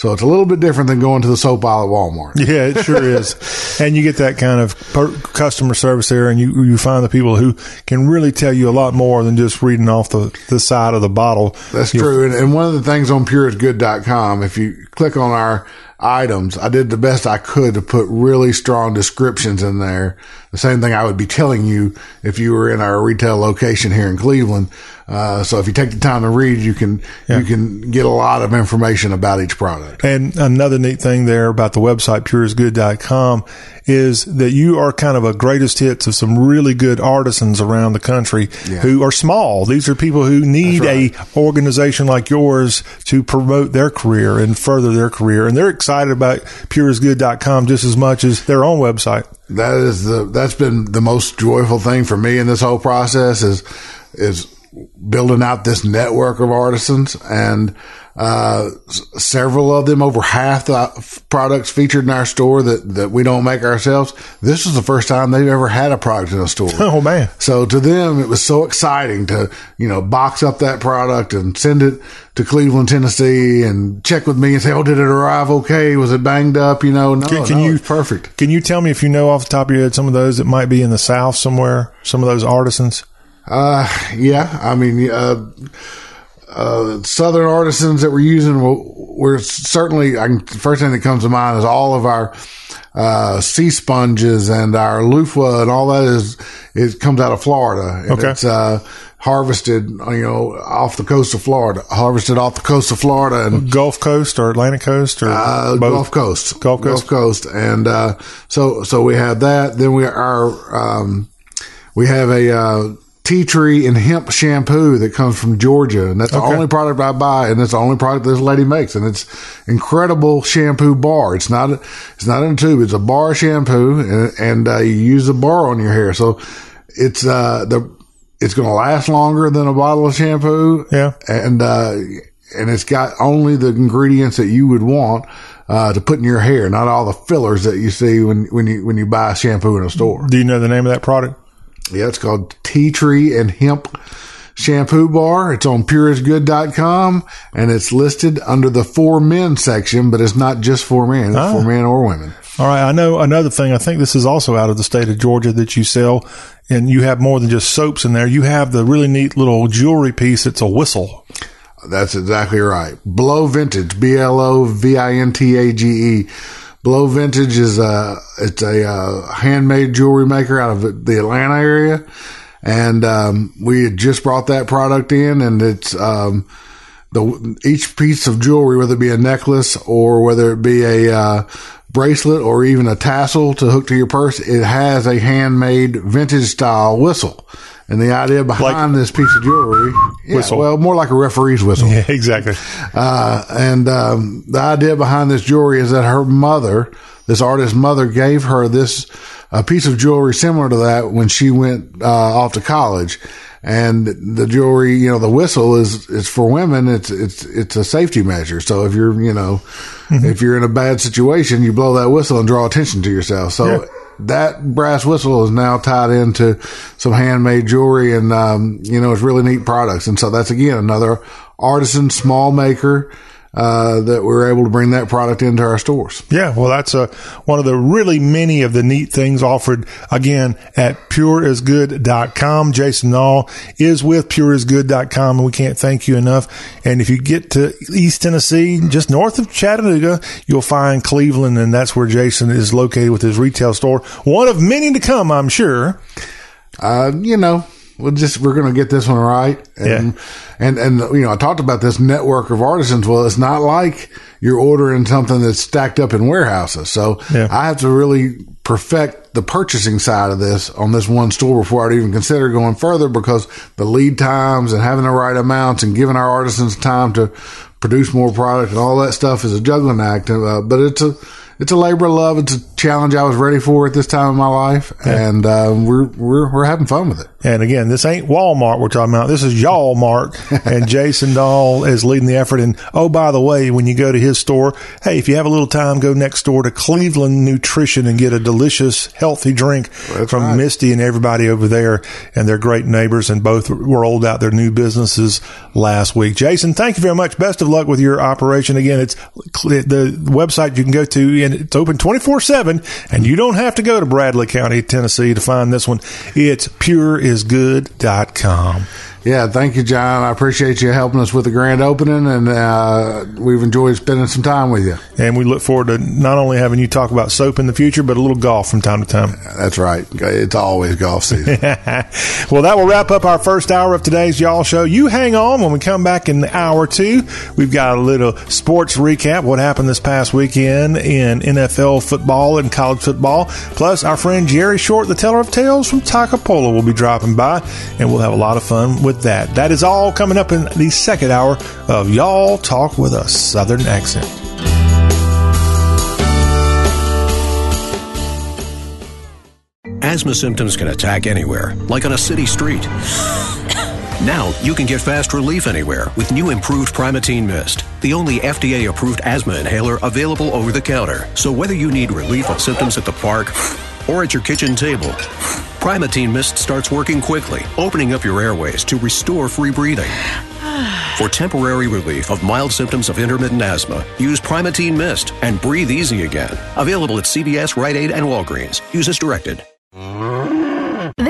so it's a little bit different than going to the soap aisle at Walmart. Yeah, it sure is. And you get that kind of per- customer service there, and you you find the people who can really tell you a lot more than just reading off the, the side of the bottle. That's true. And, and one of the things on pureisgood.com, if you click on our items. I did the best I could to put really strong descriptions in there. The same thing I would be telling you if you were in our retail location here in Cleveland. Uh, so if you take the time to read, you can yeah. you can get a lot of information about each product. And another neat thing there about the website pureisgood.com is that you are kind of a greatest hits of some really good artisans around the country yeah. who are small. These are people who need right. a organization like yours to promote their career and further their career, and they're excited about pureisgood.com just as much as their own website. That is the that's been the most joyful thing for me in this whole process is is building out this network of artisans and uh, several of them, over half the products featured in our store that, that we don't make ourselves. This is the first time they've ever had a product in a store. Oh man. So to them, it was so exciting to, you know, box up that product and send it to Cleveland, Tennessee and check with me and say, Oh, did it arrive okay? Was it banged up? You know, no, can, can no, you, perfect. Can you tell me if you know off the top of your head some of those that might be in the South somewhere? Some of those artisans? Uh, yeah. I mean, uh, uh, southern artisans that we're using, we're certainly, I can, first thing that comes to mind is all of our, uh, sea sponges and our loofah and all that is, it comes out of Florida. And okay. It's, uh, harvested, you know, off the coast of Florida, harvested off the coast of Florida and Gulf Coast or Atlantic Coast or uh, Gulf Coast, Gulf Coast, Gulf Coast. And, uh, so, so we have that. Then we are, um, we have a, uh, tea tree and hemp shampoo that comes from Georgia, and that's the Okay. only product I buy, and it's the only product this lady makes, and it's incredible shampoo bar. It's not a, it's not in a tube; it's a bar shampoo, and, and uh, you use the bar on your hair, so it's uh the it's going to last longer than a bottle of shampoo. Yeah. and uh, and it's got only the ingredients that you would want. Uh, to put in your hair, not all the fillers that you see when, when you, when you buy shampoo in a store. Do you know the name of that product? Yeah, it's called Tea Tree and Hemp Shampoo Bar. It's on pureisgood.com and it's listed under the for men section, but it's not just for men. It's Ah. for men or women. All right. I know another thing. I think this is also out of the state of Georgia that you sell, and you have more than just soaps in there. You have the really neat little jewelry piece. It's a whistle. That's exactly right. Blow Vintage, B L O V I N T A G E. Blow Vintage is a it's a uh, handmade jewelry maker out of the Atlanta area, and um, we had just brought that product in, and it's um, the each piece of jewelry, whether it be a necklace or whether it be a uh, bracelet or even a tassel to hook to your purse, it has a handmade vintage style whistle. And the idea behind this piece of jewelry, yeah, Whistle. well, more like a referee's whistle. Yeah, exactly. Uh, and um, the idea behind this jewelry is that her mother, this artist's mother, gave her this a piece of jewelry similar to that when she went uh, off to college. And the jewelry, you know, the whistle is is for women. It's it's it's a safety measure. So if you're, you know, if you're in a bad situation, you blow that whistle and draw attention to yourself. So. Yeah. That brass whistle is now tied into some handmade jewelry, and um, you know it's really neat products. And so that's again another artisan, small maker uh, that we're able to bring that product into our stores. Yeah, well, that's uh, one of the really many of the neat things offered again at pureisgood.com. Jason Nall is with pureisgood.com, and we can't thank you enough. And if you get to East Tennessee, just north of Chattanooga, you'll find Cleveland, and that's where Jason is located with his retail store. One of many to come, I'm sure. Uh, you know, we'll just we're going to get this one right. And, and and you know, I talked about this network of artisans. Well, it's not like you're ordering something that's stacked up in warehouses. So Yeah. I have to really perfect the purchasing side of this on this one store before I'd even consider going further because the lead times and having the right amounts and giving our artisans time to produce more product and all that stuff is a juggling act. Uh, but it's a it's a labor of love. It's a challenge I was ready for at this time in my life, and uh, we're we're we're having fun with it. And again, this ain't Walmart we're talking about. This is Y'all Mark, and Jason Nall is leading the effort. And oh, by the way, when you go to his store, hey, if you have a little time, go next door to Cleveland Nutrition and get a delicious, healthy drink from right. Misty and everybody over there. And they're great neighbors and both rolled out their new businesses last week. Jason, thank you very much. Best of luck with your operation. Again, it's the website you can go to it's open 24 seven and you don't have to go to Bradley County, Tennessee to find this one. It's pureisgood.com. Yeah, thank you, John. I appreciate you helping us with the grand opening, and uh, we've enjoyed spending some time with you. And we look forward to not only having you talk about soap in the future, but a little golf from time to time. That's right. It's always golf season. well, that will wrap up our first hour of today's Y'all Show. You hang on when we come back in an hour two. We've got a little sports recap, what happened this past weekend in NFL football and college football. Plus, our friend Jerry Short, the teller of tales from Tacopolo, will be dropping by, and we'll have a lot of fun with that. That is all coming up in the second hour of Y'all Talk with a Southern Accent. Asthma symptoms can attack anywhere, like on a city street. Now you can get fast relief anywhere with new improved Primatene Mist, the only FDA approved asthma inhaler available over the counter. So whether you need relief of symptoms at the park or at your kitchen table, Primatene Mist starts working quickly, opening up your airways to restore free breathing. For temporary relief of mild symptoms of intermittent asthma, use Primatene Mist and breathe easy again. Available at CVS, Rite Aid, and Walgreens. Use as directed.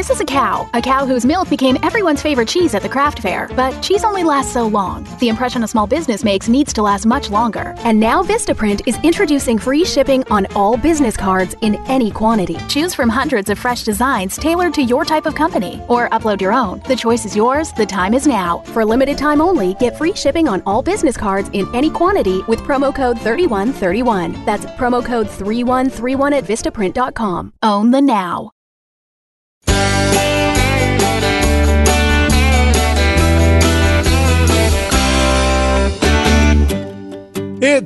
This is a cow, a cow whose milk became everyone's favorite cheese at the craft fair. But cheese only lasts so long. The impression a small business makes needs to last much longer. And now Vistaprint is introducing free shipping on all business cards in any quantity. Choose from hundreds of fresh designs tailored to your type of company, or upload your own. The choice is yours, the time is now. For limited time only, get free shipping on all business cards in any quantity with promo code 3131. That's promo code 3131 at Vistaprint.com. Own the now.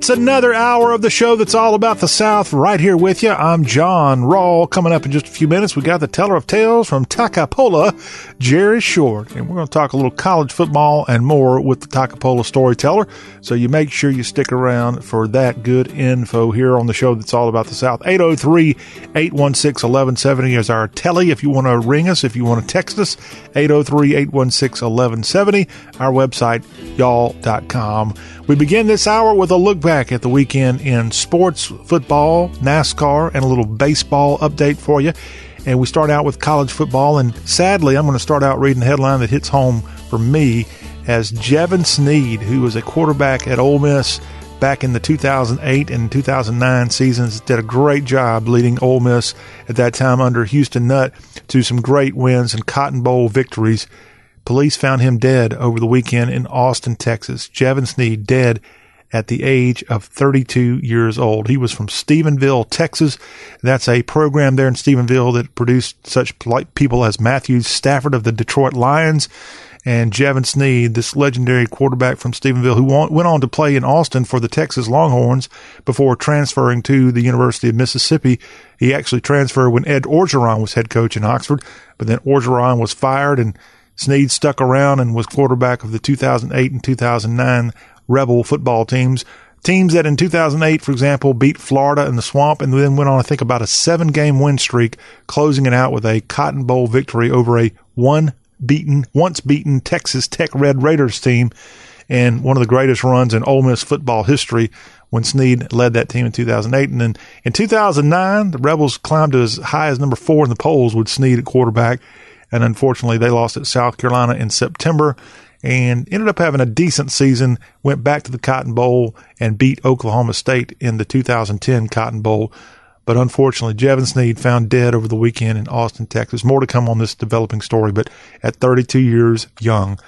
It's another hour of the show that's all about the South right here with you. I'm John Rawl. Coming up in just a few minutes, we got the teller of tales from Takapola, Jerry Short. And we're going to talk a little college football and more with the Takapola storyteller. So you make sure you stick around for that good info here on the show that's all about the South. 803 816 1170 is our telly if you want to ring us, if you want to text us. 803 816 1170. Our website, y'all.com. We begin this hour with a look back at the weekend in sports, football, NASCAR, and a little baseball update for you. And we start out with college football. And sadly, I'm going to start out reading the headline that hits home for me as Jevan Snead, who was a quarterback at Ole Miss back in the 2008 and 2009 seasons, did a great job leading Ole Miss at that time under Houston Nutt to some great wins and Cotton Bowl victories. Police found him dead over the weekend in Austin, Texas. Jevan Snead dead at the age of 32 years old. He was from Stephenville, Texas. That's a program there in Stephenville that produced such people as Matthew Stafford of the Detroit Lions and Jevan Snead, this legendary quarterback from Stephenville who went on to play in Austin for the Texas Longhorns before transferring to the University of Mississippi. He actually transferred when Ed Orgeron was head coach in Oxford, but then Orgeron was fired and Snead stuck around and was quarterback of the 2008 and 2009 Rebel football teams. Teams that in 2008, for example, beat Florida in the swamp and then went on, I think, about a seven game win streak, closing it out with a Cotton Bowl victory over a one beaten, once beaten Texas Tech Red Raiders team and one of the greatest runs in Ole Miss football history when Snead led that team in 2008. And then in 2009, the Rebels climbed to as high as number four in the polls with Snead at quarterback and unfortunately they lost at South Carolina in September and ended up having a decent season, went back to the Cotton Bowl and beat Oklahoma State in the 2010 Cotton Bowl. But unfortunately, Jevan Snead found dead over the weekend in Austin, Texas. More to come on this developing story, but at 32 years young,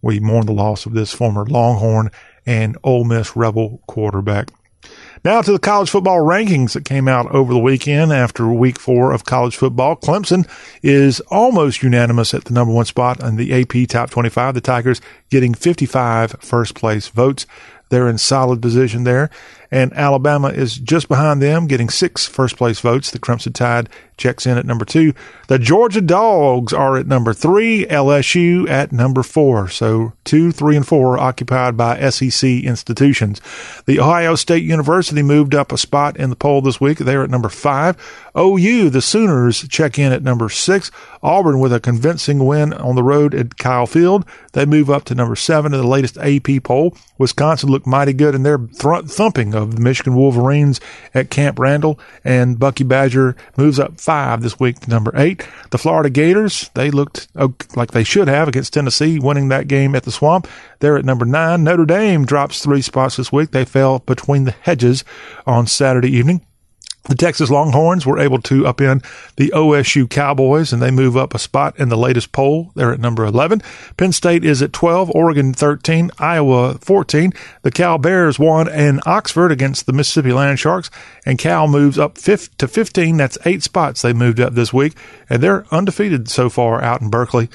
we mourn the loss of this former Longhorn and Ole Miss Rebel quarterback. Now to the college football rankings that came out over the weekend after week four of college football. Clemson is almost unanimous at the number one spot in the AP top 25. The Tigers getting 55 first place votes. They're in solid position there and Alabama is just behind them, getting six first place votes. The Crimson Tide checks in at number two. The Georgia Dogs are at number three, LSU at number four. So two, three, and four occupied by SEC institutions. The Ohio State University moved up a spot in the poll this week. They're at number five. OU, the Sooners, check in at number six. Auburn with a convincing win on the road at Kyle Field. They move up to number seven in the latest AP poll. Wisconsin looked mighty good in their th- thumping of the Michigan Wolverines at Camp Randall, and Bucky Badger moves up five this week to number eight. The Florida Gators, they looked like they should have against Tennessee, winning that game at the Swamp. They're at number nine. Notre Dame drops three spots this week. They fell between the hedges on Saturday evening. The Texas Longhorns were able to upend the OSU Cowboys and they move up a spot in the latest poll. They're at number 11. Penn State is at 12, Oregon 13, Iowa 14. The Cal Bears won in Oxford against the Mississippi Land Sharks and Cal moves up fifth to 15. That's eight spots they moved up this week and they're undefeated so far out in Berkeley.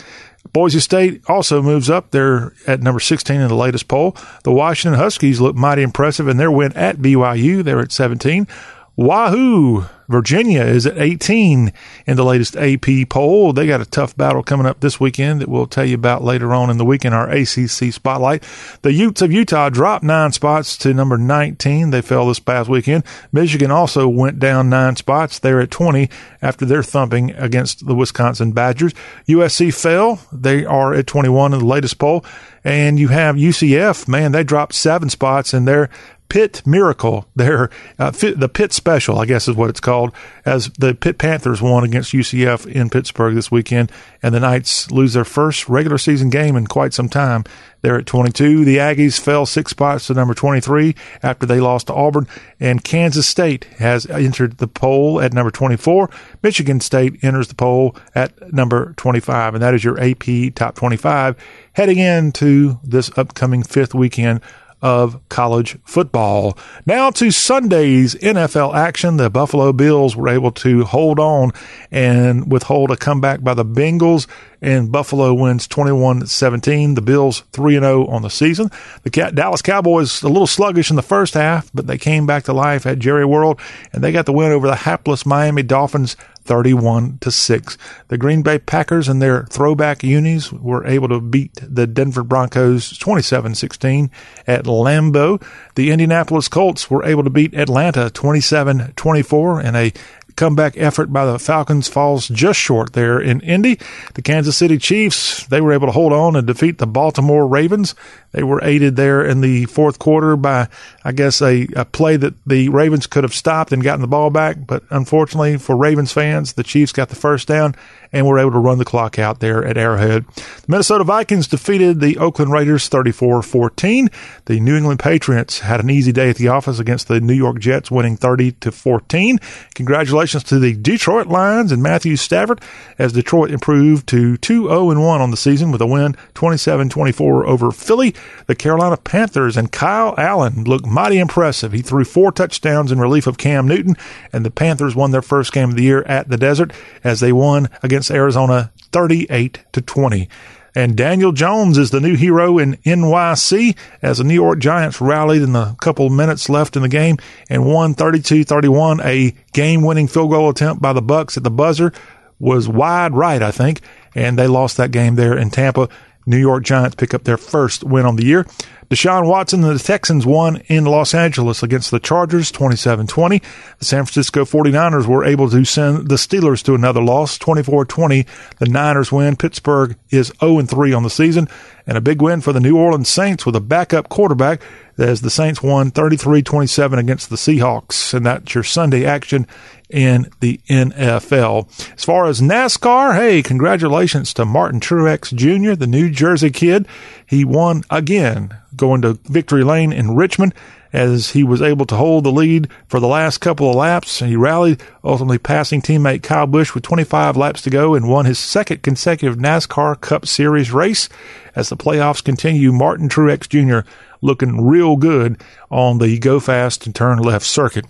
Boise State also moves up. They're at number 16 in the latest poll. The Washington Huskies look mighty impressive in their win at BYU. They're at 17. Wahoo! Virginia is at 18 in the latest AP poll. They got a tough battle coming up this weekend that we'll tell you about later on in the week in our ACC spotlight. The Utes of Utah dropped nine spots to number 19. They fell this past weekend. Michigan also went down nine spots. They're at 20 after their thumping against the Wisconsin Badgers. USC fell. They are at 21 in the latest poll. And you have UCF, man, they dropped seven spots and they're Pitt Miracle, their uh, the Pitt Special, I guess is what it's called, as the Pitt Panthers won against UCF in Pittsburgh this weekend, and the Knights lose their first regular season game in quite some time. They're at 22. The Aggies fell six spots to number 23 after they lost to Auburn, and Kansas State has entered the poll at number 24. Michigan State enters the poll at number 25, and that is your AP top 25 heading into this upcoming fifth weekend of college football. Now to Sunday's NFL action. The Buffalo Bills were able to hold on and withhold a comeback by the Bengals and Buffalo wins 21-17. The Bills 3-0 on the season. The Dallas Cowboys a little sluggish in the first half, but they came back to life at Jerry World and they got the win over the hapless Miami Dolphins 31 to 6. The Green Bay Packers and their throwback unis were able to beat the Denver Broncos 27-16 at Lambeau. The Indianapolis Colts were able to beat Atlanta 27-24 in a comeback effort by the Falcons falls just short there in Indy. The Kansas City Chiefs, they were able to hold on and defeat the Baltimore Ravens they were aided there in the fourth quarter by, I guess, a, a play that the Ravens could have stopped and gotten the ball back. But unfortunately for Ravens fans, the Chiefs got the first down and we were able to run the clock out there at Arrowhead. The Minnesota Vikings defeated the Oakland Raiders 34-14. The New England Patriots had an easy day at the office against the New York Jets, winning 30 to 14. Congratulations to the Detroit Lions and Matthew Stafford as Detroit improved to 2-0 1 on the season with a win 27-24 over Philly. The Carolina Panthers and Kyle Allen looked mighty impressive. He threw four touchdowns in relief of Cam Newton, and the Panthers won their first game of the year at the desert as they won against Arizona 38 to 20. And Daniel Jones is the new hero in NYC as the New York Giants rallied in the couple minutes left in the game and won 32-31. A game-winning field goal attempt by the Bucs at the buzzer was wide right, I think, and they lost that game there in Tampa. New York Giants pick up their first win on the year. Deshaun Watson and the Texans won in Los Angeles against the Chargers 27-20. The San Francisco 49ers were able to send the Steelers to another loss 24-20. The Niners win. Pittsburgh is 0-3 on the season and a big win for the New Orleans Saints with a backup quarterback as the Saints won 33-27 against the Seahawks. And that's your Sunday action in the NFL. As far as NASCAR, hey, congratulations to Martin Truex Jr., the New Jersey kid. He won again, going to victory lane in Richmond as he was able to hold the lead for the last couple of laps. He rallied, ultimately passing teammate Kyle Busch with 25 laps to go and won his second consecutive NASCAR Cup Series race. As the playoffs continue, Martin Truex Jr. looking real good on the go fast and turn left circuit.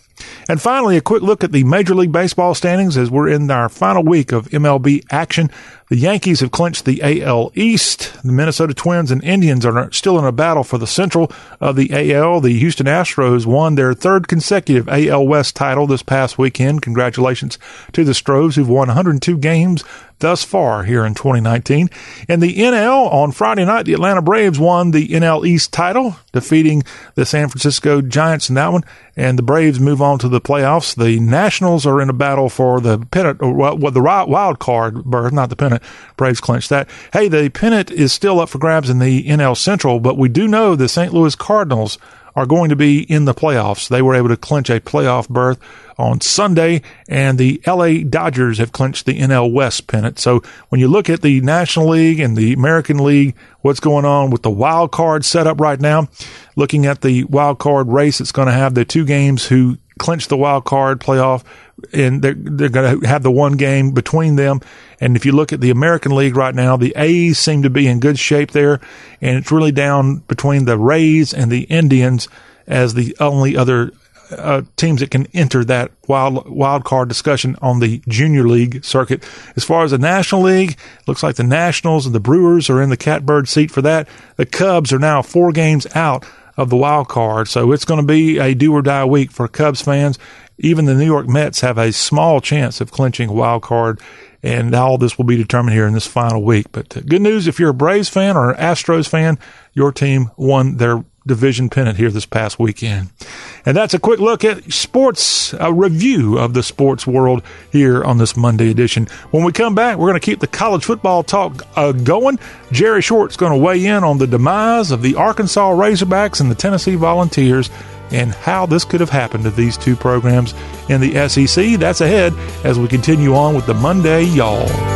And finally, a quick look at the Major League Baseball standings as we're in our final week of MLB action. The Yankees have clinched the AL East. The Minnesota Twins and Indians are still in a battle for the central of the AL. The Houston Astros won their third consecutive AL West title this past weekend. Congratulations to the Stros who've won 102 games thus far here in 2019. In the NL on Friday night, the Atlanta Braves won the NL East title, defeating the San Francisco Giants in that one. And the Braves move on to the playoffs. The Nationals are in a battle for the pennant, uh, or well, the wild card berth, not the pennant. Braves clinched that. Hey, the pennant is still up for grabs in the NL Central, but we do know the St. Louis Cardinals are going to be in the playoffs. They were able to clinch a playoff berth on Sunday, and the LA Dodgers have clinched the NL West pennant. So when you look at the National League and the American League, what's going on with the wild card setup right now, looking at the wild card race, it's going to have the two games who clinch the wild card playoff and they're, they're going to have the one game between them. And if you look at the American League right now, the A's seem to be in good shape there, and it's really down between the Rays and the Indians as the only other uh, teams that can enter that wild wild card discussion on the junior league circuit. As far as the National League, looks like the Nationals and the Brewers are in the catbird seat for that. The Cubs are now four games out of the wild card, so it's going to be a do or die week for Cubs fans. Even the New York Mets have a small chance of clinching a wild card, and all this will be determined here in this final week. But uh, good news if you're a Braves fan or an Astros fan, your team won their division pennant here this past weekend. And that's a quick look at sports, a review of the sports world here on this Monday edition. When we come back, we're going to keep the college football talk uh, going. Jerry Short's going to weigh in on the demise of the Arkansas Razorbacks and the Tennessee Volunteers and how this could have happened to these two programs in the SEC. That's ahead as we continue on with the Monday Y'all.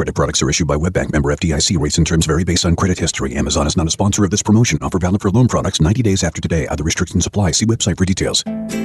Credit products are issued by WebBank member FDIC. Rates and terms vary based on credit history. Amazon is not a sponsor of this promotion. Offer valid for loan products 90 days after today. Other restrictions apply. See website for details.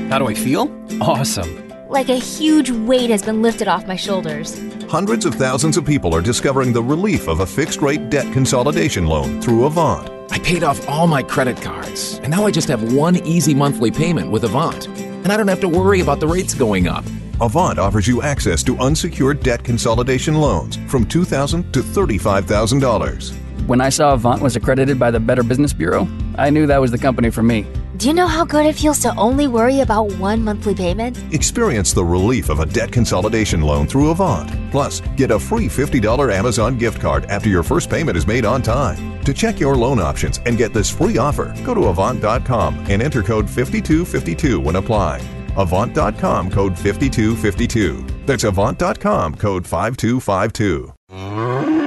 How do I feel? Awesome. Like a huge weight has been lifted off my shoulders. Hundreds of thousands of people are discovering the relief of a fixed rate debt consolidation loan through Avant. I paid off all my credit cards, and now I just have one easy monthly payment with Avant. And I don't have to worry about the rates going up. Avant offers you access to unsecured debt consolidation loans from 2,000 to $35,000. When I saw Avant was accredited by the Better Business Bureau, I knew that was the company for me. Do you know how good it feels to only worry about one monthly payment? Experience the relief of a debt consolidation loan through Avant. Plus, get a free $50 Amazon gift card after your first payment is made on time. To check your loan options and get this free offer, go to Avant.com and enter code 5252 when applying. Avant.com code 5252. That's Avant.com code 5252.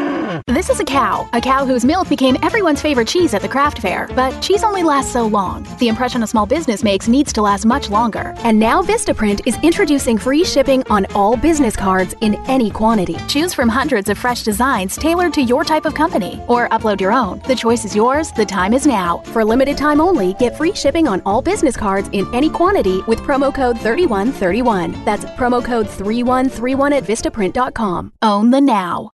This is a cow, a cow whose milk became everyone's favorite cheese at the craft fair. But cheese only lasts so long. The impression a small business makes needs to last much longer. And now Vistaprint is introducing free shipping on all business cards in any quantity. Choose from hundreds of fresh designs tailored to your type of company, or upload your own. The choice is yours. The time is now. For limited time only, get free shipping on all business cards in any quantity with promo code 3131. That's promo code 3131 at Vistaprint.com. Own the now.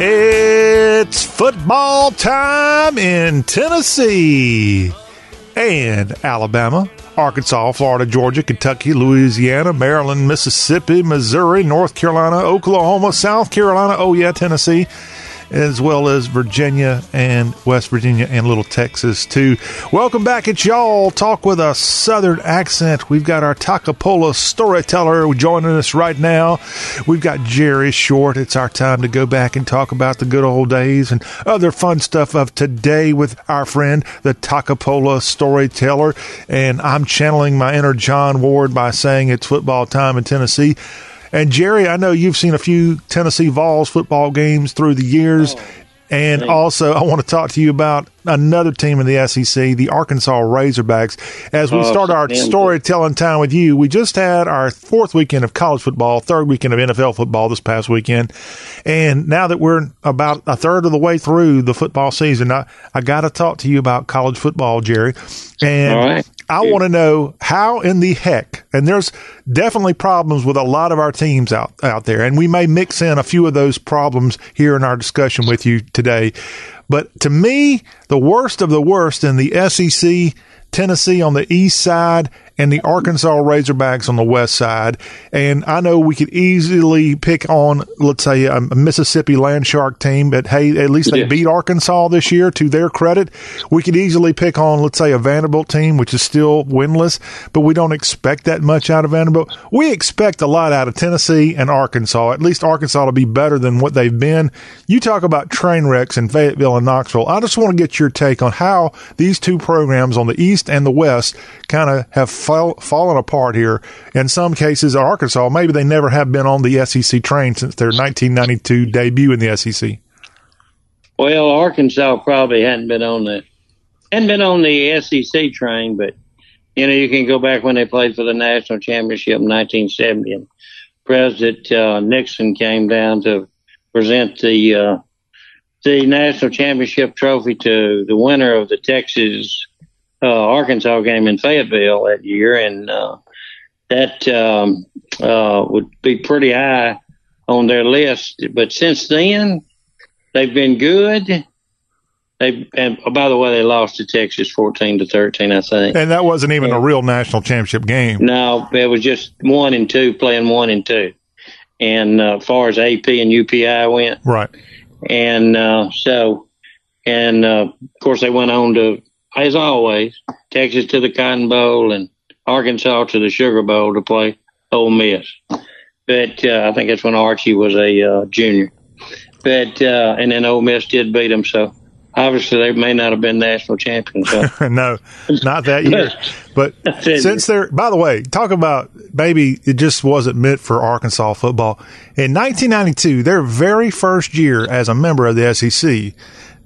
It's football time in Tennessee and Alabama, Arkansas, Florida, Georgia, Kentucky, Louisiana, Maryland, Mississippi, Missouri, North Carolina, Oklahoma, South Carolina, oh yeah, Tennessee, as well as Virginia and West Virginia and Little Texas too. Welcome back at y'all. Talk with a southern accent. We've got our Toccopola storyteller joining us right now. We've got Jerry Short. It's our time to go back and talk about the good old days and other fun stuff of today with our friend, the Toccopola storyteller. And I'm channeling my inner John Ward by saying it's football time in Tennessee. And Jerry, I know you've seen a few Tennessee Vols football games through the years. Oh, and also, I want to talk to you about another team in the SEC, the Arkansas Razorbacks. As we Oh, start our man. storytelling time with you, we just had our fourth weekend of college football, third weekend of NFL football this past weekend. And now that we're about a third of the way through the football season, I, I got to talk to you about college football, Jerry. And All right. I want to know how in the heck, and there's definitely problems with a lot of our teams out, out there, and we may mix in a few of those problems here in our discussion with you today. But to me, the worst of the worst in the SEC, Tennessee on the east side, and the Arkansas Razorbacks on the west side. And I know we could easily pick on, let's say, a Mississippi Land Shark team, but hey, at least they Yeah. beat Arkansas this year to their credit. We could easily pick on, let's say, a Vanderbilt team, which is still winless, but we don't expect that much out of Vanderbilt. We expect a lot out of Tennessee and Arkansas. At least Arkansas to be better than what they've been. You talk about train wrecks in Fayetteville and Knoxville. I just want to get your take on how these two programs on the East and the West kind of have fall, fallen apart here. In some cases, Arkansas, maybe they never have been on the SEC train since their 1992 debut in the SEC. Well, Arkansas probably hadn't been on the hadn't been on the SEC train, but you know you can go back when they played for the national championship in 1970, and President uh, Nixon came down to present the uh, the national championship trophy to the winner of the Texas uh, Arkansas game in Fayetteville that year, and uh, that um, uh, would be pretty high on their list. But since then, they've been good. They and oh, by the way, they lost to Texas fourteen to thirteen, I think. And that wasn't even a real national championship game. No, it was just one and two playing one and two. And uh, as far as AP and UPI went, Right. and uh, so, and uh, of course they went on to, as always, Texas to the Cotton Bowl and Arkansas to the Sugar Bowl to play Ole Miss. But uh, I think that's when Archie was a uh, junior. But uh, and then Ole Miss did beat them, so obviously they may not have been national champions. So. no, not that year. But since they're, by the way, talk about maybe it just wasn't meant for Arkansas football. In 1992, their very first year as a member of the SEC,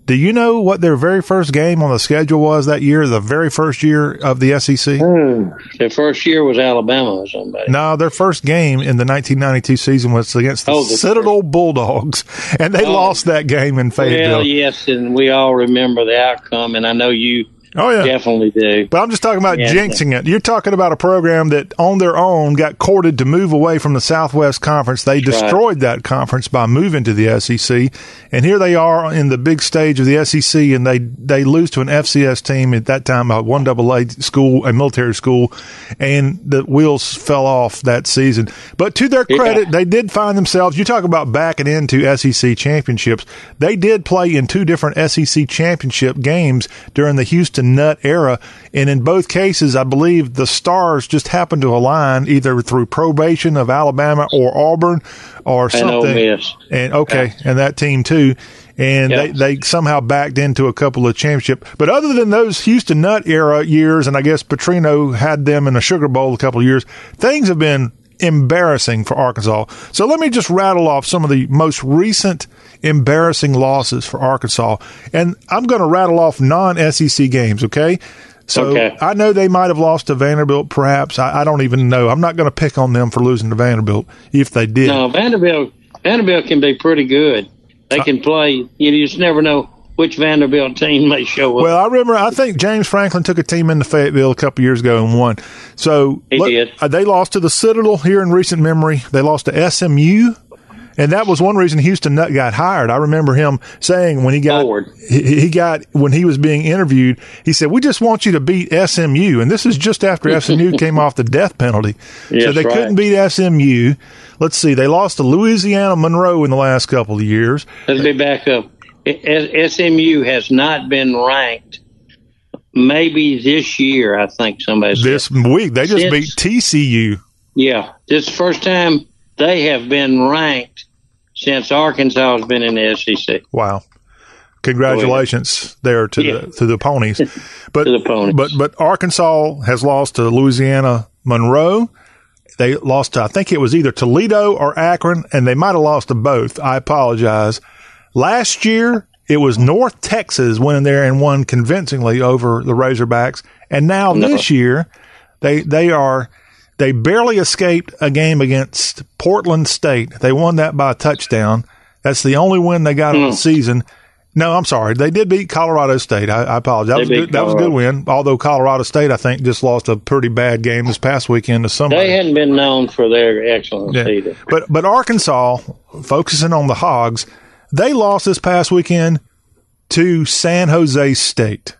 do you know what their very first game on the schedule was that year? The very first year of the SEC? Hmm. Their first year was Alabama or somebody. No, their first game in the 1992 season was against the Oh, the Citadel Bulldogs, and they Oh. lost that game in Fayetteville. Well, yes, and we all remember the outcome, and I know you Oh yeah, definitely do. But I'm just talking about Yeah. jinxing it. You're talking about a program that on their own got courted to move away from the Southwest Conference. They That's right. destroyed that conference by moving to the SEC. And here they are in the big stage of the SEC and they, they lose to an FCS team at that time, a one double A school, a military school, and the wheels fell off that season. But to their Yeah. credit, they did find themselves, you talk about backing into SEC championships. They did play in two different SEC championship games during the Houston Nutt era. And in both cases, I believe the stars just happened to align either through probation of Alabama or Auburn or And something. Miss. And okay, and that team too. And Yeah. they, they somehow backed into a couple of championship. But other than those Houston Nutt era years, and I guess Petrino had them in a Sugar Bowl a couple of years, things have been embarrassing for Arkansas. So let me just rattle off some of the most recent embarrassing losses for Arkansas. And I'm going to rattle off non SEC games, okay? So Okay. I know they might have lost to Vanderbilt, perhaps. I, I don't even know. I'm not going to pick on them for losing to Vanderbilt if they did. No, Vanderbilt Vanderbilt can be pretty good. They can play. You just never know which Vanderbilt team may show up. Well, I remember. I think James Franklin took a team into Fayetteville a couple years ago and won. So He did. uh, they lost to the Citadel here in recent memory. They lost to SMU, and that was one reason Houston Nutt got hired. I remember him saying when he got he, he got when he was being interviewed, he said, "We just want you to beat SMU," and this is just after SMU came off the death penalty, so they right. couldn't beat SMU. Let's see, they lost to Louisiana Monroe in the last couple of years. Let's be back up. SMU has not been ranked. Maybe this year, I think somebody said. This week they just Since- beat TCU. Yeah, this the first time they have been ranked since Arkansas has been in the SEC. Wow. Congratulations there to Yeah. the to the ponies. But the ponies. but but Arkansas has lost to Louisiana Monroe. They lost to I think it was either Toledo or Akron, and they might have lost to both. I apologize. Last year it was North Texas went in there and won convincingly over the Razorbacks, and now No. this year they they are they barely escaped a game against Portland State. They won that by a touchdown. That's the only win they got on Hmm. the season. No, I'm sorry. They did beat Colorado State. I, I apologize. That was, a good, that was a good win. Although Colorado State, I think, just lost a pretty bad game this past weekend to somebody. They hadn't been known for their excellence Yeah. either. But but Arkansas, focusing on the Hogs, they lost this past weekend to San Jose State.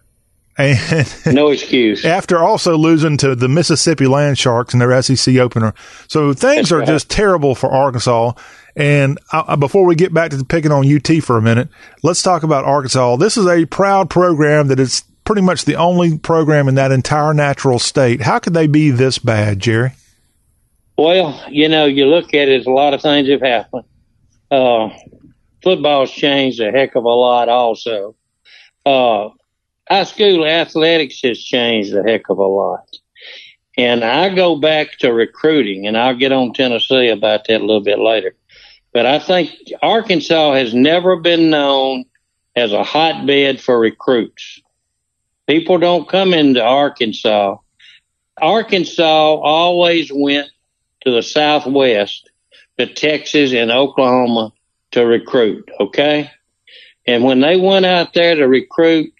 And No excuse. after also losing to the Mississippi Land Sharks in their SEC opener. So things That's are right. just terrible for Arkansas. And uh, before we get back to picking on UT for a minute, let's talk about Arkansas. This is a proud program that is pretty much the only program in that entire natural state. How could they be this bad, Jerry? Well, you know, you look at it, a lot of things have happened. Uh, football's changed a heck of a lot also. Uh, high school athletics has changed a heck of a lot. And I go back to recruiting, and I'll get on Tennessee about that a little bit later. But I think Arkansas has never been known as a hotbed for recruits. People don't come into Arkansas. Arkansas always went to the Southwest, to Texas and Oklahoma to recruit, okay? And when they went out there to recruit,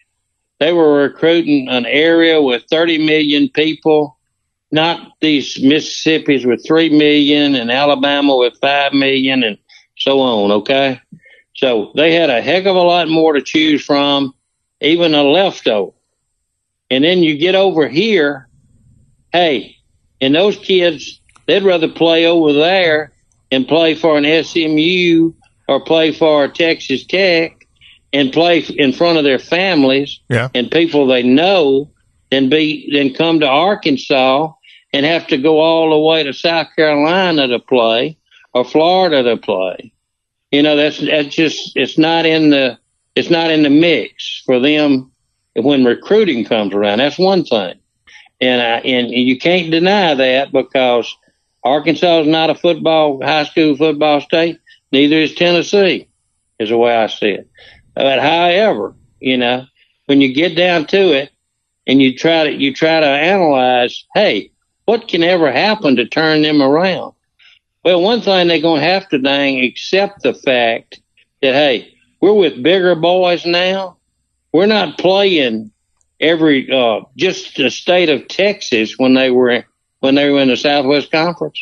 they were recruiting an area with 30 million people, not these Mississippi's with 3 million and Alabama with 5 million and so on, okay? So they had a heck of a lot more to choose from, even a leftover. And then you get over here, hey, and those kids, they'd rather play over there and play for an SMU or play for Texas Tech and play in front of their families Yeah. and people they know than be than come to Arkansas and have to go all the way to South Carolina to play or Florida to play. You know, that's that's just it's not in the it's not in the mix for them when recruiting comes around. That's one thing. and I, and you can't deny that because Arkansas is not a football high school football state. Neither is Tennessee, is the way I see it. But however, you know, when you get down to it, and you try to you try to analyze, hey, what can ever happen to turn them around? Well, one thing they're going to have to dang accept the fact that hey, we're with bigger boys now. We're not playing every uh, just the state of Texas when they were when they were in the Southwest Conference.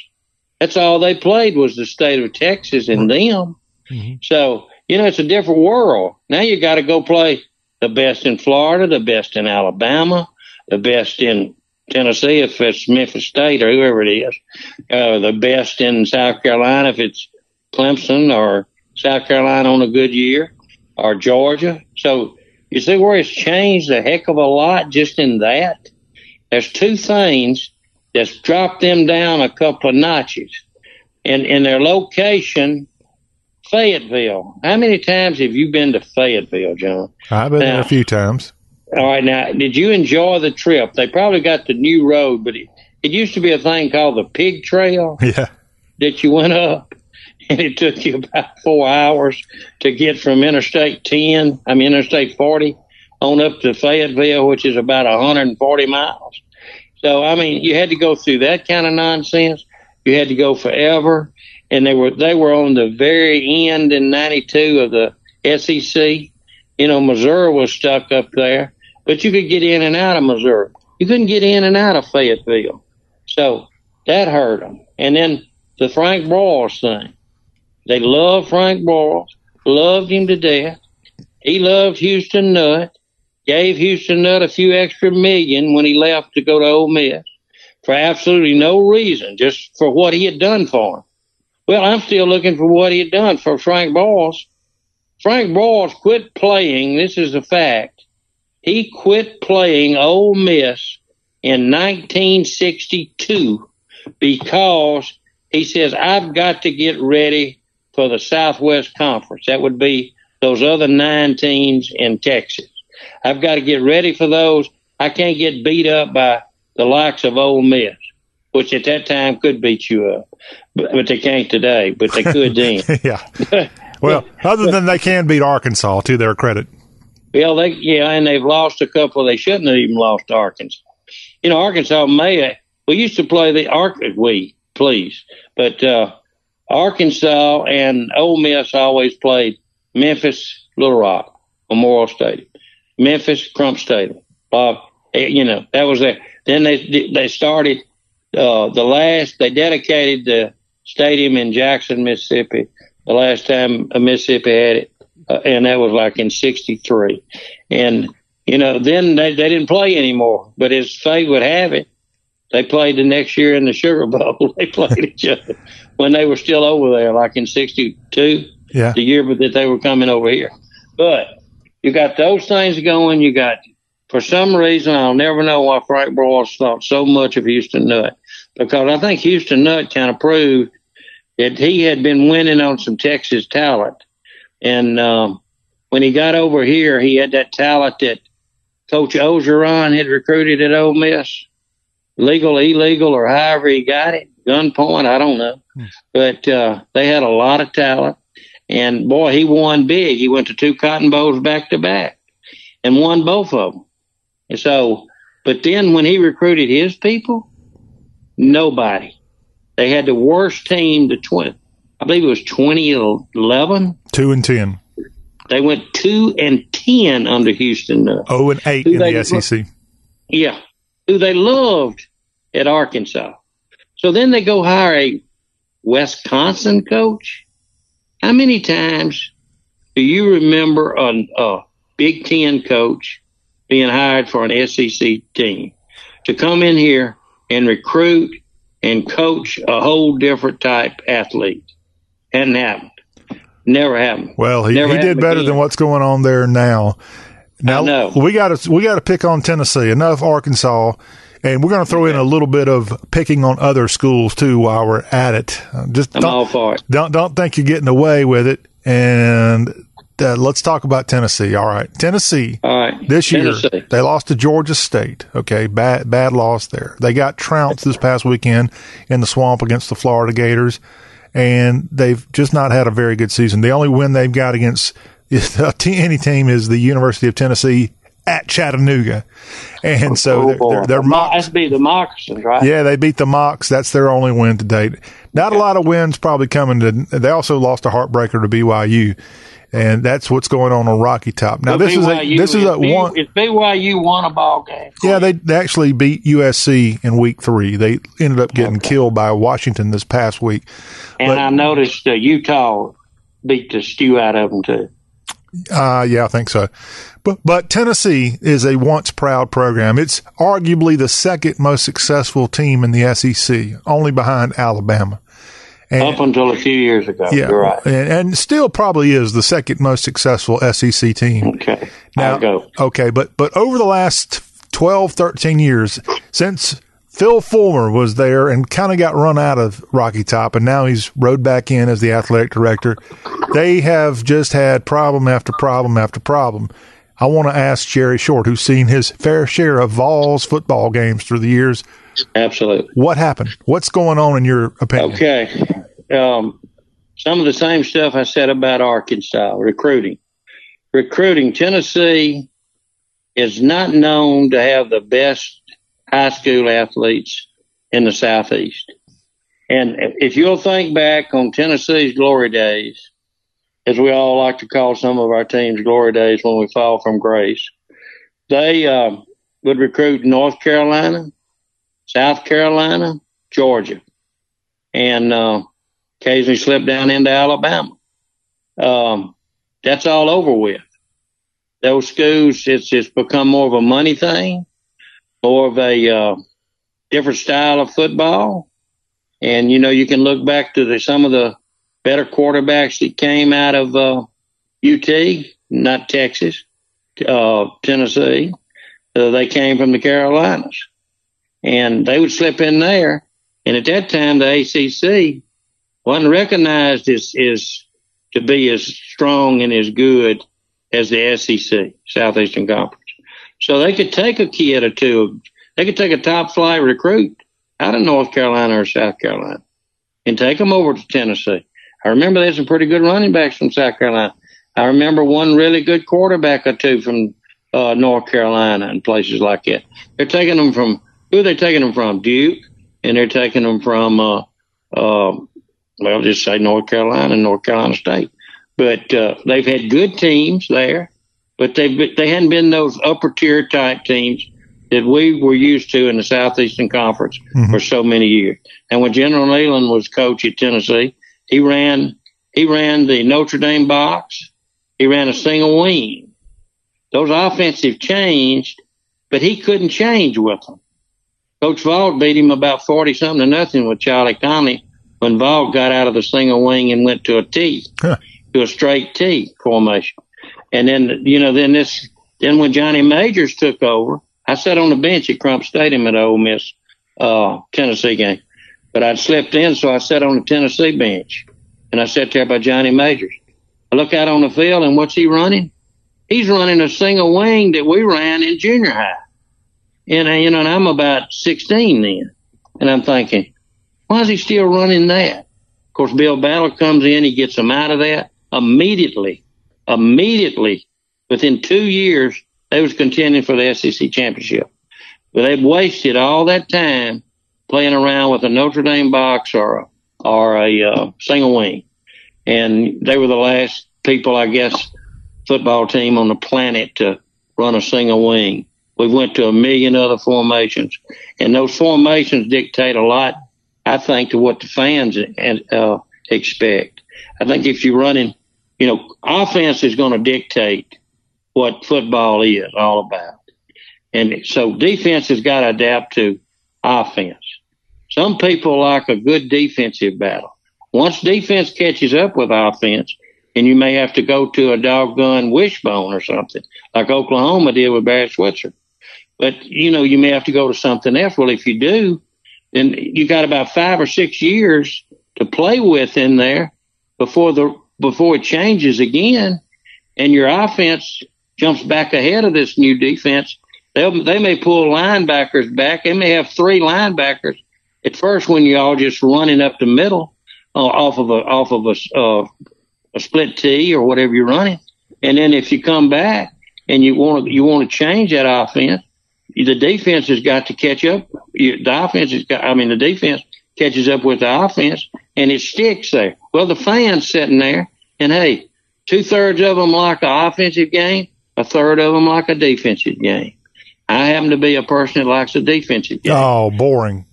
That's all they played was the state of Texas and them. So you know it's a different world. Now you got to go play the best in Florida, the best in Alabama, the best in Tennessee if it's Memphis State or whoever it is, uh, the best in South Carolina if it's Clemson or South Carolina on a good year or Georgia. So you see where it's changed a heck of a lot just in that. There's two things that's dropped them down a couple of notches. And in their location, Fayetteville. How many times have you been to Fayetteville, John? I've been there a few times. All right, now, did you enjoy the trip? They probably got the new road, but it, it used to be a thing called the Pig Trail Yeah. that you went up, and it took you about four hours to get from Interstate 10, I mean Interstate 40, on up to Fayetteville, which is about 140 miles. So, I mean, you had to go through that kind of nonsense. You had to go forever, and they were they were on the very end in '92 of the SEC. You know, Missouri was stuck up there, but you could get in and out of Missouri. You couldn't get in and out of Fayetteville. So that hurt them. And then the Frank Broyles thing. They loved Frank Broyles, loved him to death. He loved Houston Nutt, gave Houston Nutt a few extra million when he left to go to Ole Miss for absolutely no reason, just for what he had done for him. Well, I'm still looking for what he had done for Frank Broyles. Frank Broyles quit playing. This is a fact. He quit playing Ole Miss in 1962 because he says, I've got to get ready for the Southwest Conference. That would be those other nine teams in Texas. I've got to get ready for those. I can't get beat up by the likes of Ole Miss, which at that time could beat you up, but, but they can't today, but they could then. yeah. Well, other than they can beat Arkansas to their credit. Well, they yeah, and they've lost a couple. They shouldn't have even lost to Arkansas. You know, Arkansas may. We used to play the Ark. We please, but uh, Arkansas and Ole Miss always played Memphis, Little Rock, Memorial Stadium, Memphis, Crump Stadium. Bob, eh, you know that was it. Then they they started uh, the last. They dedicated the stadium in Jackson, Mississippi. The last time Mississippi had it uh, and that was like in '63. And you know, then they they didn't play anymore. But as fate would have it, they played the next year in the Sugar Bowl. they played each other when they were still over there, like in '62, Yeah. the year that they were coming over here. But you got those things going. You got, for some reason, I'll never know why Frank Broyles thought so much of Houston Nutt because I think Houston Nutt kind of proved that he had been winning on some Texas talent. And um, when he got over here, he had that talent that Coach Orgeron had recruited at Ole Miss, legal, illegal, or however he got it, gunpoint, I don't know. But uh, they had a lot of talent. And boy, he won big. He went to two Cotton Bowls back to back and won both of them. And so, but then when he recruited his people, nobody. They had the worst team The 20, I believe it was 2011. Two and ten. They went two and ten under Houston. Uh, Oh and eight in they- the SEC. yeah, who they loved at Arkansas. So then they go hire a Wisconsin coach. How many times do you remember a, a Big Ten coach being hired for an SEC team to come in here and recruit and coach a whole different type athlete? Hadn't happened. Never happened. Well, he, Never he did better again. than what's going on there now. Now we got to we got to pick on Tennessee. Enough Arkansas, and we're going to throw in a little bit of picking on other schools too while we're at it. Uh, Just I'm don't, all for it. don't don't think you're getting away with it. And uh, let's talk about Tennessee. All right, Tennessee. All right, this year Tennessee. they lost to Georgia State. Okay, bad bad loss there. They got trounced this past weekend in the swamp against the Florida Gators, and they've just not had a very good season. The only win they've got against any team is the University of Tennessee at Chattanooga, and so Oh, they're, they're, they're mock- That's be the moccasins, right? yeah, they beat the Mocs. That's their only win to date. Not a lot of wins probably coming to. They also lost a heartbreaker to BYU, and that's what's going on on Rocky Top. Now But this is a this is a B- one. If BYU won a ball game, Yeah, they, they actually beat USC in week three. They ended up getting killed by Washington this past week. and But- I noticed uh, Utah beat the stew out of them too. Uh, yeah, I think so. But, but Tennessee is a once proud program. It's arguably the second most successful team in the SEC, only behind Alabama. And- Up until a few years ago, Yeah, you're right. and, and still probably is the second most successful SEC team. Okay, Now, I'll go. okay, but but over the last 12, 13 years, since Phil Fulmer was there and kind of got run out of Rocky Top, and now he's rode back in as the athletic director, they have just had problem after problem after problem. I want to ask Jerry Short, who's seen his fair share of Vols football games through the years, Absolutely. what happened? What's going on in your opinion? Okay. Um, some of the same stuff I said about Arkansas recruiting. Recruiting. Tennessee is not known to have the best high school athletes in the Southeast. And if you'll think back on Tennessee's glory days, as we all like to call some of our teams glory days when we fall from grace, they uh, would recruit North Carolina, South Carolina, Georgia, and uh, occasionally slip down into Alabama. Um, that's all over with. Those schools, it's it's become more of a money thing, more of a uh, different style of football. And you know, you can look back to the, some of the better quarterbacks that came out of uh, UT, not Texas, uh, Tennessee. Uh, they came from the Carolinas, and they would slip in there. And at that time, the ACC wasn't recognized as, as to be as strong and as good as the SEC, Southeastern Conference. So they could take a kid or two. They could take a top flight recruit out of North Carolina or South Carolina and take them over to Tennessee. I remember there's some pretty good running backs from South Carolina. I remember one really good quarterback or two from uh, North Carolina and places like that. They're taking them from who are they taking them from? Duke, and they're taking them from uh, uh, well, just say North Carolina and North Carolina State. But uh, they've had good teams there, but they they hadn't been those upper tier type teams that we were used to in the Southeastern Conference for so many years. And when General Neyland was coach at Tennessee, he ran he ran the Notre Dame box, he ran a single wing. Those offensive changed, but he couldn't change with them. Coach Vaught beat him about forty something to nothing with Charlie Conerly when Vaught got out of the single wing and went to a T, to a straight T formation. And then you know, then this then when Johnny Majors took over, I sat on the bench at Crump Stadium at Ole Miss uh, Tennessee game, but I'd slipped in, so I sat on the Tennessee bench, and I sat there by Johnny Majors. I look out on the field, and what's he running? He's running a single wing that we ran in junior high, and uh, you know, and I'm about 16 then, and I'm thinking, why is he still running that? Of course, Bill Battle comes in, he gets him out of that immediately, immediately. Within two years, they was contending for the SEC championship. But they'd wasted all that time playing around with a Notre Dame box or a, or a uh, single wing. And they were the last people, I guess, football team on the planet to run a single wing. We went to a million other formations, and those formations dictate a lot, I think, to what the fans uh, expect. I think if you're running, you know, offense is going to dictate what football is all about. And so defense has got to adapt to offense. Some people like a good defensive battle. Once defense catches up with offense, and you may have to go to a doggone wishbone or something, like Oklahoma did with Barrett Switzer. But, you know, you may have to go to something else. Well, if you do, then you got about five or six years to play with in there before the before it changes again. and your offense jumps back ahead of this new defense, they they may pull linebackers back. They may have three linebackers at first when you're all just running up the middle uh, off of a off of a, uh, a split T or whatever you're running, and then if you come back and you want to you want to change that offense, the defense has got to catch up. The offense has got. I mean, the defense catches up with the offense, and it sticks there. Well, the fans sitting there, and hey, two thirds of them like an offensive game, a third of them like a defensive game. I happen to be a person that likes a defensive game. Oh, boring.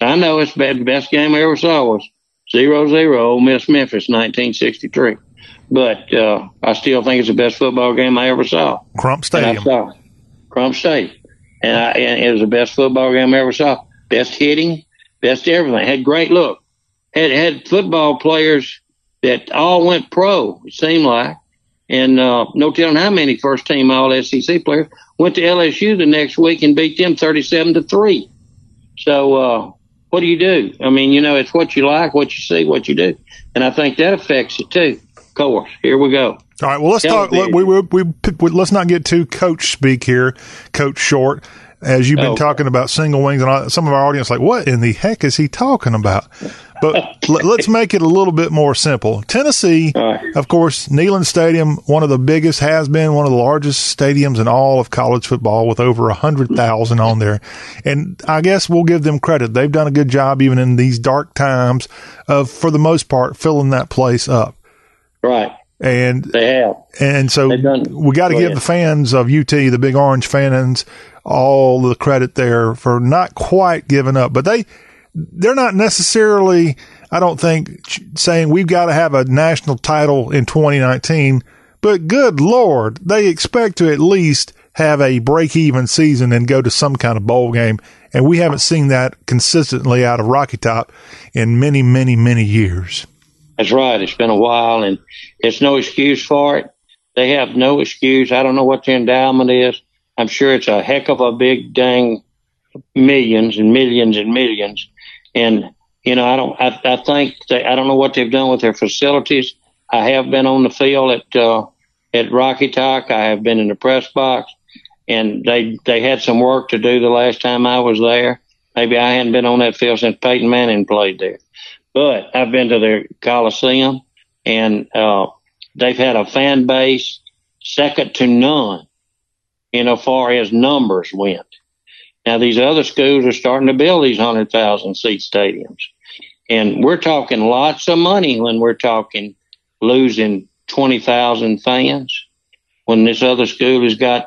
I know it's the best game I ever saw was zero zero Ole Miss Memphis 1963. But uh, I still think it's the best football game I ever saw. Crump Stadium. Crump Stadium. And, I, and it was the best football game I ever saw. Best hitting, best everything. Had great look. Had had football players that all went pro. It seemed like, and uh, no telling how many first team All SEC players went to LSU the next week and beat them thirty seven to three. So uh, what do you do? I mean, you know, it's what you like, what you see, what you do, and I think that affects it too. Of course, here we go. All right. Well, let's talk. Television. We, we, we, we, let's not get too coach speak here, Coach Short. As you've been Oh. talking about single wings, and all, some of our audience like, what in the heck is he talking about? But let, let's make it a little bit more simple. Tennessee, of course, Neyland Stadium, one of the biggest, has been one of the largest stadiums in all of college football, with over a hundred thousand on there. And I guess we'll give them credit; they've done a good job, even in these dark times, of for the most part filling that place up. Right. And they have. And so we got to Go give ahead. the fans of UT, the Big Orange fans, all the credit there for not quite giving up. But they they're not necessarily, I don't think, saying we've got to have a national title in 2019. But good lord, they expect to at least have a break even season and go to some kind of bowl game. And we haven't seen that consistently out of Rocky Top in many, many, many years. That's right. It's been a while, and it's no excuse for it. They have no excuse. I don't know what the endowment is. I'm sure it's a heck of a big dang millions and millions and millions. And you know, I don't. I, I think they, I don't know what they've done with their facilities. I have been on the field at uh, at Rocky Talk. I have been in the press box, and they they had some work to do the last time I was there. Maybe I hadn't been on that field since Peyton Manning played there but I've been to their Coliseum, and uh, they've had a fan base second to none in as far as numbers went. Now these other schools are starting to build these hundred thousand seat stadiums, and we're talking lots of money when we're talking losing twenty thousand fans. When this other school has got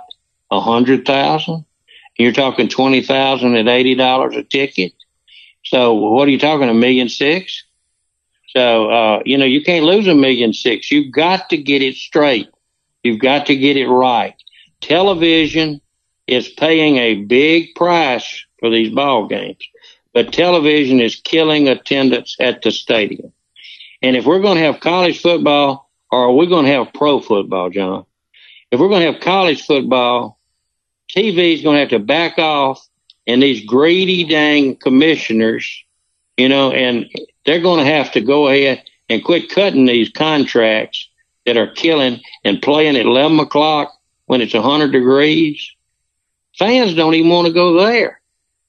a hundred thousand, you're talking twenty thousand at eighty dollars a ticket. So what are you talking? A million six? So uh, you know you can't lose a million six. You've got to get it straight. You've got to get it right. Television is paying a big price for these ball games, but television is killing attendance at the stadium. And if we're going to have college football, or are we going to have pro football, John? If we're going to have college football, TV is going to have to back off and these greedy dang commissioners, you know, and they're going to have to go ahead and quit cutting these contracts that are killing and playing at 11 o'clock when it's 100 degrees. Fans don't even want to go there.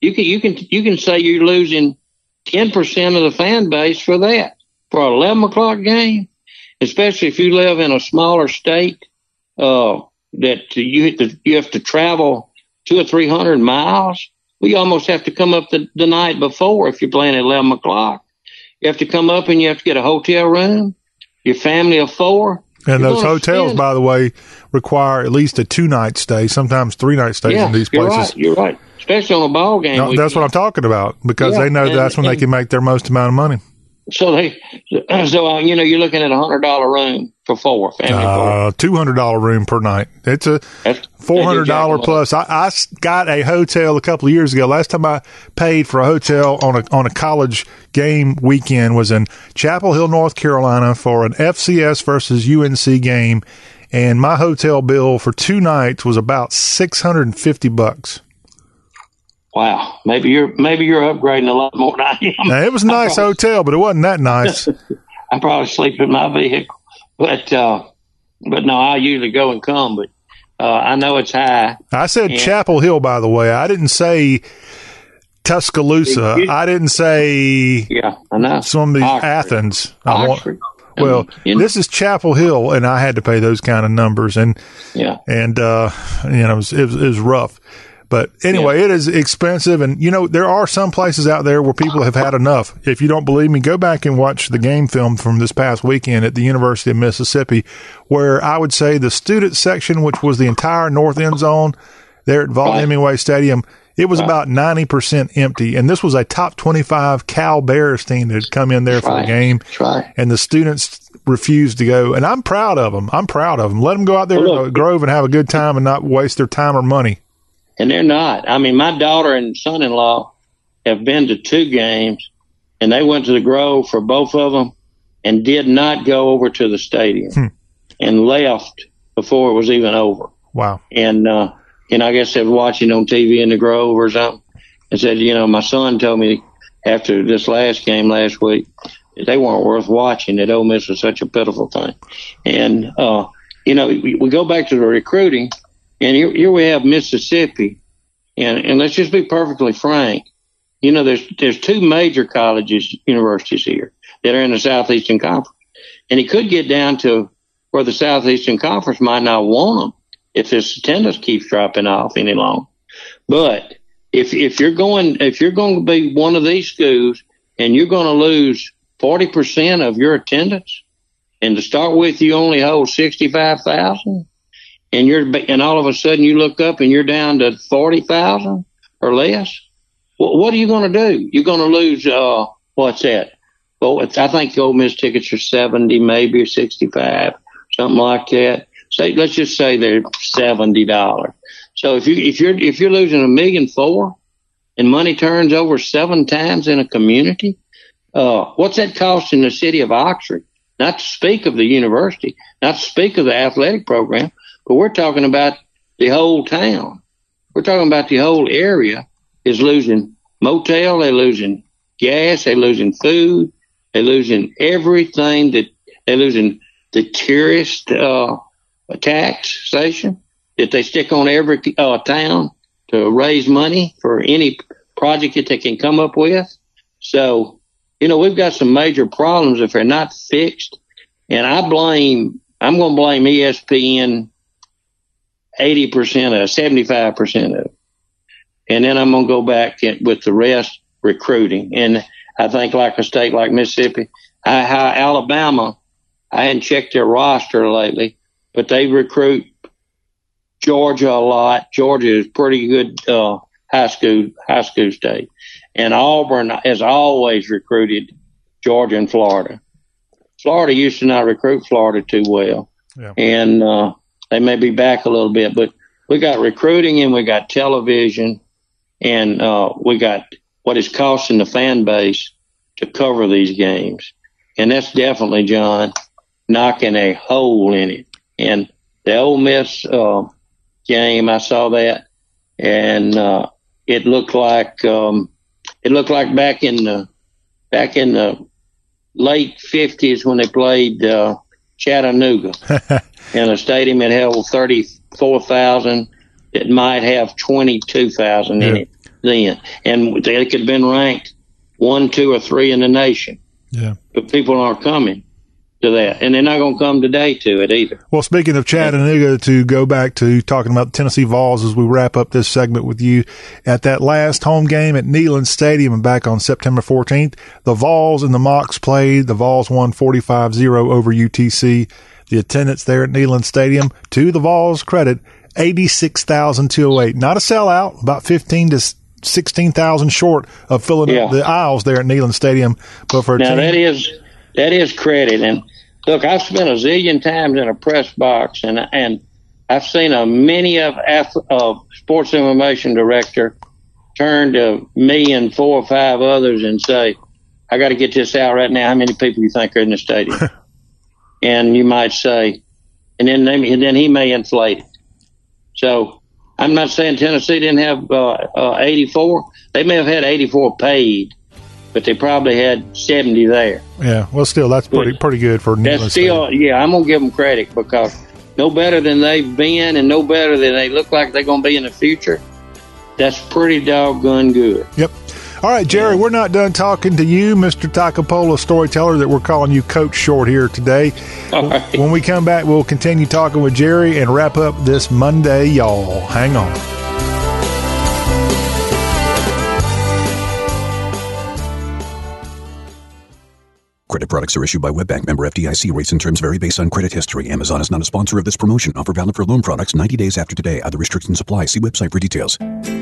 You can, you can, you can say you're losing 10% of the fan base for that, for an 11 o'clock game, especially if you live in a smaller state, uh, that you you have to travel two or 300 miles. We almost have to come up the, the night before if you're playing at 11 o'clock. You have to come up and you have to get a hotel room. Your family of four. And You're those hotels, by the way, require at least a two night stay, sometimes three night stays yeah, in these you're places. right. You're right. Especially on a ball game. No, that's what I'm talking about because Yeah, they know and- that's when they can make their most amount of money. So they, so uh, you know, you're looking at a hundred dollar room for four family. Uh, two hundred dollar room per night. It's a four hundred dollar plus. I got a hotel a couple of years ago. Last time I paid for a hotel on a on a college game weekend was in Chapel Hill, North Carolina, for an FCS versus UNC game, and my hotel bill for two nights was about six hundred and fifty bucks. Wow, maybe you're maybe you're upgrading a lot more than I am. Now, it was a nice hotel, but it wasn't that nice. I probably sleep in my vehicle, but uh, but no, I usually go and come, but uh, I know it's high. I said Chapel Hill, by the way. I didn't say Tuscaloosa. I didn't say Yeah, I know. some of these Oxford. Athens. I want- well, this is Chapel Hill, and I had to pay those kind of numbers, and Yeah. and uh, you know it was, it was, it was rough. But anyway, it is expensive, and you know there are some places out there where people have had enough. If you don't believe me, go back and watch the game film from this past weekend at the University of Mississippi, where I would say the student section, which was the entire north end zone there at Vaught Hemingway Stadium, it was about ninety percent empty, and this was a top twenty-five Cal Bears team that had come in there for the game, right. and the students refused to go. And I'm proud of them. I'm proud of them. Let them go out there Well, to look- Grove and have a good time and not waste their time or money. And they're not. I mean, my daughter and son-in-law have been to two games, and they went to the Grove for both of them, and did not go over to the stadium, Hmm. and left before it was even over. Wow. And uh, and I guess they were watching on TV in the Grove or something, and said, you know, my son told me after this last game last week they weren't worth watching. That Ole Miss was such a pitiful thing, and uh, you know, we, we go back to the recruiting, and here, here we have Mississippi, and and let's just be perfectly frank. You know, there's there's two major colleges, universities here that are in the Southeastern Conference, and it could get down to where the Southeastern Conference might not want them if this attendance keeps dropping off any longer. But if if you're going if you're going to be one of these schools and you're going to lose forty percent of your attendance, and to start with, you only hold sixty five thousand, and you're and all of a sudden you look up and you're down to forty thousand or less. Well, what are you going to do? You're going to lose. Uh, what's that? Well, I think Ole Miss tickets are seventy, maybe sixty-five, something like that. Say, let's just say they're seventy dollars. So if you if you're if you're losing a million four, and money turns over seven times in a community, uh, what's that costing the city of Oxford? Not to speak of the university, not to speak of the athletic program, but we're talking about the whole town. We're talking about the whole area is losing motel, they're losing gas, they're losing food, they're losing everything that they're losing the tourist uh, tax station that they stick on every uh, town to raise money for any project that they can come up with. So, you know, we've got some major problems if they're not fixed. And I blame, I'm going to blame ESPN 80% of 75% of. And then I'm going to go back with the rest recruiting. And I think like a state like Mississippi, I, how Alabama, I hadn't checked their roster lately, but they recruit Georgia a lot. Georgia is pretty good uh, high school high school state, and Auburn has always recruited Georgia and Florida. Florida used to not recruit Florida too well, Yeah. and uh, they may be back a little bit, but we got recruiting and we got television, and uh, we got what is costing the fan base to cover these games, and that's definitely John knocking a hole in it. And the Ole Miss uh, game, I saw that, and uh, it looked like um, it looked like back in the back in the late fifties when they played uh, Chattanooga in a stadium that held thirty four thousand. It might have twenty two thousand in it then, and they could have been ranked one, two, or three in the nation. Yeah. But people aren't coming to that, and they're not going to come today to it either. Well, speaking of Chattanooga, to go back to talking about the Tennessee Vols as we wrap up this segment with you, at that last home game at Neyland Stadium and back on September 14th, the Vols and the Mocs played. The Vols won 45-0 over UTC. The attendance there at Neyland Stadium, to the Vols' credit, 86,208. Not a sellout, about 15 to 16,000 short of filling Yeah. up the aisles there at Neyland Stadium. But for Now team, that is that is credit, and look, I've spent a zillion times in a press box, and and I've seen a many of uh, sports information director turn to me and four or five others and say, "I got to get this out right now. How many people do you think are in the stadium?" and you might say, and then they, and then he may inflate it. So I'm not saying Tennessee didn't have uh, uh, 84. They may have had 84 paid, but they probably had 70 there. yeah, well, still, that's pretty, pretty good for That's still, yeah, I'm gonna give them credit because no better than they've been and no better than they look like they're going to be in the future, that's pretty doggone good. Yep. All right, Jerry, we're not done talking to you, Mr. Toccopola storyteller, that we're calling you Coach Short here today. When we come back, we'll continue talking with Jerry and wrap up this Monday, y'all. Hang on. Credit products are issued by WebBank member FDIC. Rates and terms vary based on credit history. Amazon is not a sponsor of this promotion. Offer valid for loan products 90 days after today. Other restrictions apply. See website for details.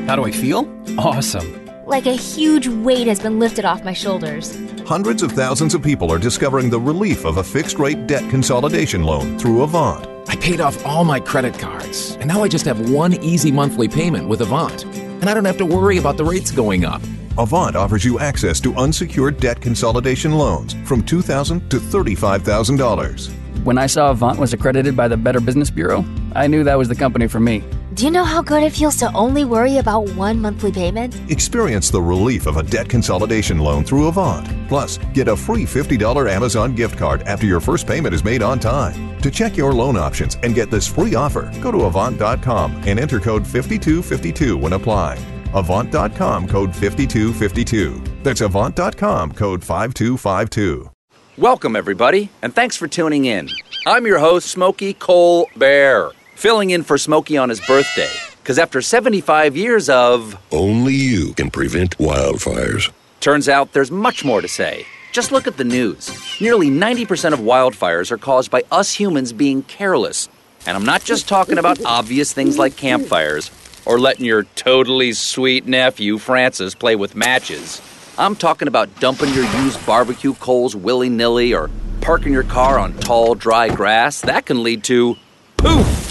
How do I feel? Awesome. Like a huge weight has been lifted off my shoulders. Hundreds of thousands of people are discovering the relief of a fixed rate debt consolidation loan through Avant. I paid off all my credit cards, and now I just have one easy monthly payment with Avant. And I don't have to worry about the rates going up. Avant offers you access to unsecured debt consolidation loans from 2,000 to $35,000. When I saw Avant was accredited by the Better Business Bureau, I knew that was the company for me. Do you know how good it feels to only worry about one monthly payment? Experience the relief of a debt consolidation loan through Avant. Plus, get a free $50 Amazon gift card after your first payment is made on time. To check your loan options and get this free offer, go to Avant.com and enter code 5252 when applying. Avant.com code 5252. That's Avant.com code 5252. Welcome, everybody, and thanks for tuning in. I'm your host, Smokey Cole Bear, filling in for Smokey on his birthday. Because after 75 years of. Only you can prevent wildfires. Turns out there's much more to say. Just look at the news. Nearly 90% of wildfires are caused by us humans being careless. And I'm not just talking about obvious things like campfires or letting your totally sweet nephew, Francis, play with matches. I'm talking about dumping your used barbecue coals willy nilly or parking your car on tall, dry grass. That can lead to poof!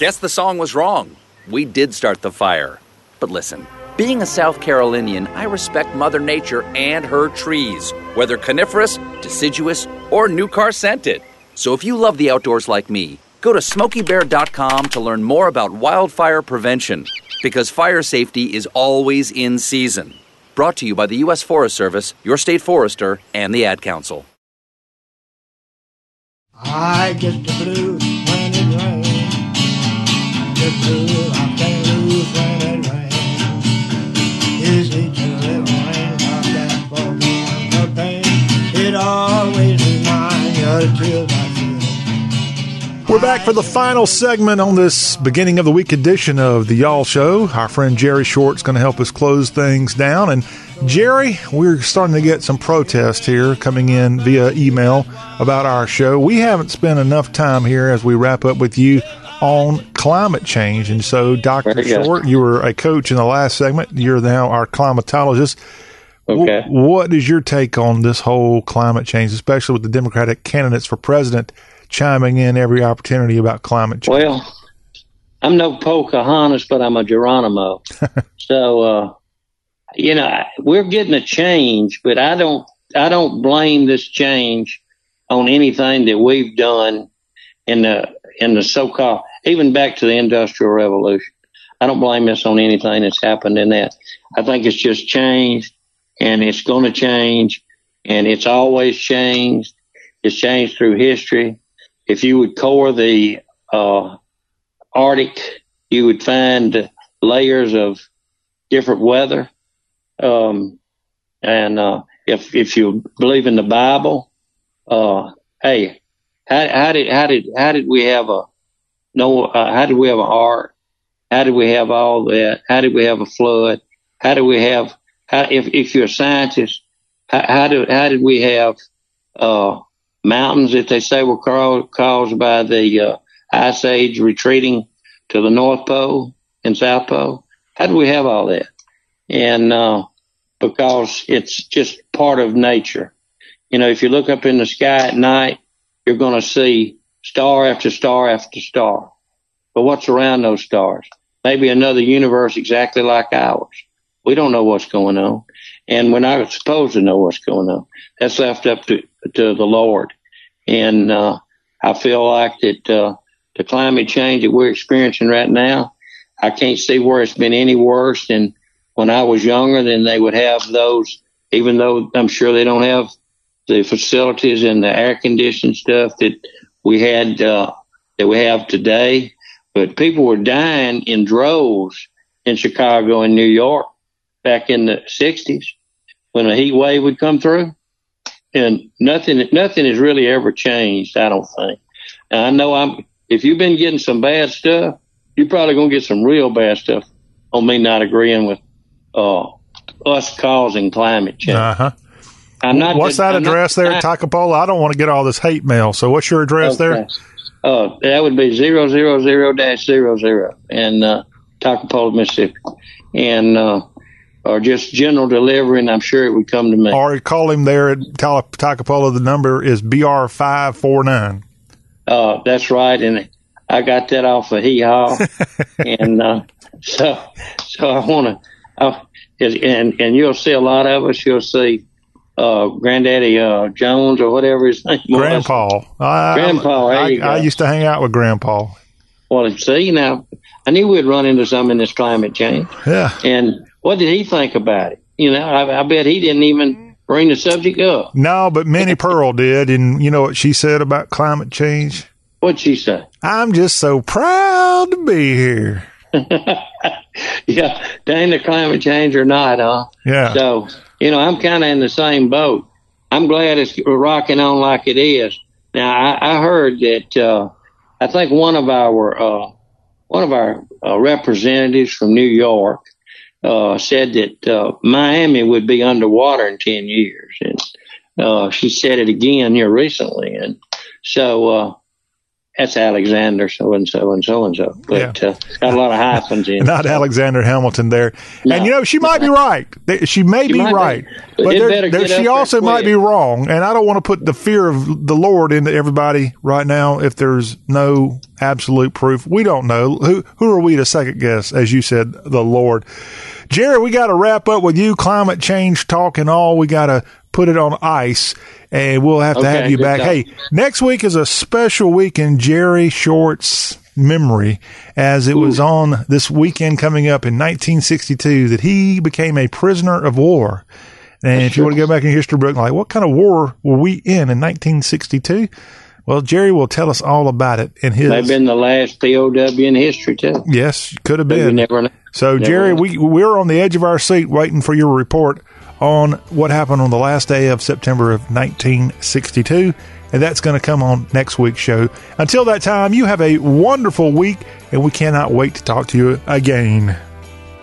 Guess the song was wrong. We did start the fire. But listen, being a South Carolinian, I respect Mother Nature and her trees, whether coniferous, deciduous, or new car scented. So if you love the outdoors like me, go to smokeybear.com to learn more about wildfire prevention, because fire safety is always in season. Brought to you by the U.S. Forest Service, your state forester, and the Ad Council. I get the blues We're back for the final segment on this beginning of the week edition of the Y'all Show. Our friend Jerry Short's going to help us close things down. And Jerry, we're starting to get some protest here coming in via email about our show. We haven't spent enough time here as we wrap up with you on climate change. And so, Dr. Short, you were a coach in the last segment. You're now our climatologist. Okay. Wh- what is your take on this whole climate change, especially with the Democratic candidates for president chiming in every opportunity about climate change? Well, I'm no Pocahontas, but I'm a Geronimo. so, uh, you know, we're getting a change, but I don't, I don't blame this change on anything that we've done in the, in the so-called, even back to the industrial revolution. I don't blame this on anything that's happened in that. I think it's just changed and it's going to change and it's always changed. It's changed through history. If you would core the, uh, Arctic, you would find layers of different weather. Um, and uh, if if you believe in the Bible, uh, hey, how, how did how did how did we have a no? Uh, how did we have ark? How did we have all that? How did we have a flood? How do we have? How, if if you're a scientist, how, how did how did we have uh, mountains that they say were ca- caused by the uh, ice age retreating to the North Pole and South Pole? How do we have all that? And uh, because it's just part of nature. You know, if you look up in the sky at night, you're going to see star after star after star. But what's around those stars? Maybe another universe exactly like ours. We don't know what's going on, and we're not supposed to know what's going on. That's left up to to the Lord. And uh, I feel like that uh, the climate change that we're experiencing right now, I can't see where it's been any worse than when I was younger. Than they would have those, even though I'm sure they don't have the facilities and the air conditioned stuff that we had uh, that we have today. But people were dying in droves in Chicago and New York back in the 60s when a heat wave would come through. And nothing, nothing has really ever changed, I don't think. And I know I'm, if you've been getting some bad stuff, you're probably going to get some real bad stuff on me not agreeing with, uh, us causing climate change. Uh huh. I'm not. What's that I'm not- address there at Toccopola? I don't want to get all this hate mail. So what's your address there? Okay. Uh, that would be zero zero zero dash zero zero in uh, Toccopola, Mississippi, and uh, or just general delivery, and I'm sure it would come to me. Or call him there at Toccopola. The number is BR five four nine. Uh, that's right, and I got that off of Hee Haw, and uh, so so I want to, and and you'll see a lot of us. You'll see uh, Granddaddy uh, Jones or whatever his name was. Grandpa. I, Grandpa, I, you I used to hang out with Grandpa. Well, see now, I knew we'd run into some in this climate change. Yeah. And what did he think about it? You know, I, I bet he didn't even bring the subject up. No, but Minnie Pearl did, and you know what she said about climate change? What'd she say? I'm just so proud to be here. yeah, dang the climate change or not, huh? Yeah. So, you know, I'm kind of in the same boat. I'm glad it's rocking on like it is. Now, I, I heard that, uh, I think one of our, uh, one of our uh, representatives from New York, uh, said that, uh, Miami would be underwater in 10 years. And, uh, she said it again here recently. And so, uh, that's Alexander, so and so and so and so. But uh, it's got a lot of hyphens in. it. Not Alexander Hamilton there. And you know, she might be right. She may She be might be. right. But there, there- she also might be wrong. And I don't want to put the fear of the Lord into everybody right now if there's no absolute proof. We don't know. Who who are we to second guess, as you said, the Lord? Jerry, we got to wrap up with you, climate change talk and all. We got to put it on ice, and we'll have to Okay, have you back. Hey, next week is a special week in Jerry Short's memory, as it was on this weekend coming up in 1962 that he became a prisoner of war. And if you want to go back in your history book, like what kind of war were we in in 1962? Well, Jerry will tell us all about it in his. They've been the last POW in history too. Yes, could have been. So, Never Jerry, know. we we're on the edge of our seat waiting for your report on what happened on the last day of September of 1962, and that's going to come on next week's show. Until that time, you have a wonderful week, and we cannot wait to talk to you again.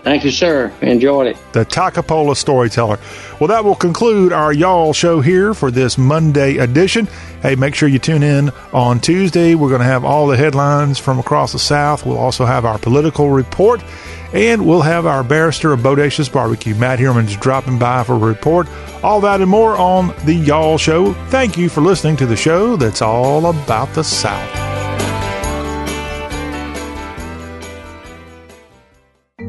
Thank you, sir. Enjoyed it. The Toccopola Storyteller. Well, that will conclude our Y'all show here for this Monday edition. Hey, make sure you tune in on Tuesday. We're going to have all the headlines from across the South. We'll also have our political report, and we'll have our barrister of Bodacious Barbecue. Matt Herman's dropping by for a report. All that and more on the Y'all show. Thank you for listening to the show that's all about the South.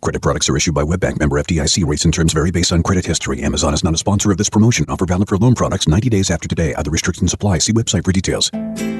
Credit products are issued by WebBank member FDIC. Rates and terms vary based on credit history. Amazon is not a sponsor of this promotion. Offer valid for loan products 90 days after today. Other restrictions apply. See website for details.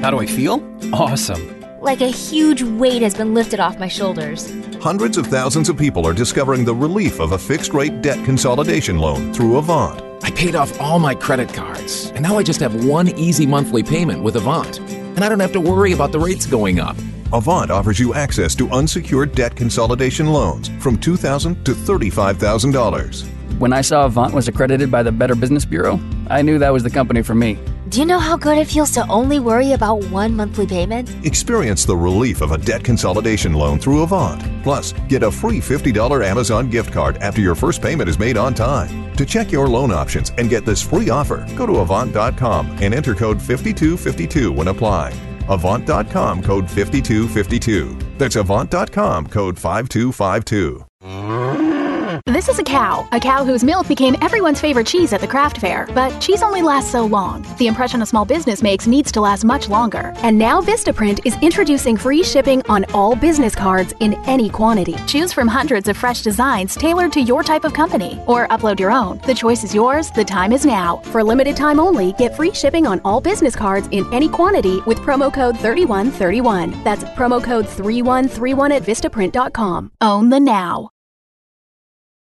How do I feel? Awesome. Like a huge weight has been lifted off my shoulders. Hundreds of thousands of people are discovering the relief of a fixed rate debt consolidation loan through Avant. I paid off all my credit cards, and now I just have one easy monthly payment with Avant. And I don't have to worry about the rates going up. Avant offers you access to unsecured debt consolidation loans from 2,000 to $35,000. When I saw Avant was accredited by the Better Business Bureau, I knew that was the company for me. Do you know how good it feels to only worry about one monthly payment? Experience the relief of a debt consolidation loan through Avant. Plus, get a free $50 Amazon gift card after your first payment is made on time. To check your loan options and get this free offer, go to Avant.com and enter code 5252 when applying. Avant.com code 5252. That's Avant.com code 5252. This is a cow, a cow whose milk became everyone's favorite cheese at the craft fair. But cheese only lasts so long. The impression a small business makes needs to last much longer. And now Vistaprint is introducing free shipping on all business cards in any quantity. Choose from hundreds of fresh designs tailored to your type of company, or upload your own. The choice is yours, the time is now. For limited time only, get free shipping on all business cards in any quantity with promo code 3131. That's promo code 3131 at Vistaprint.com. Own the now.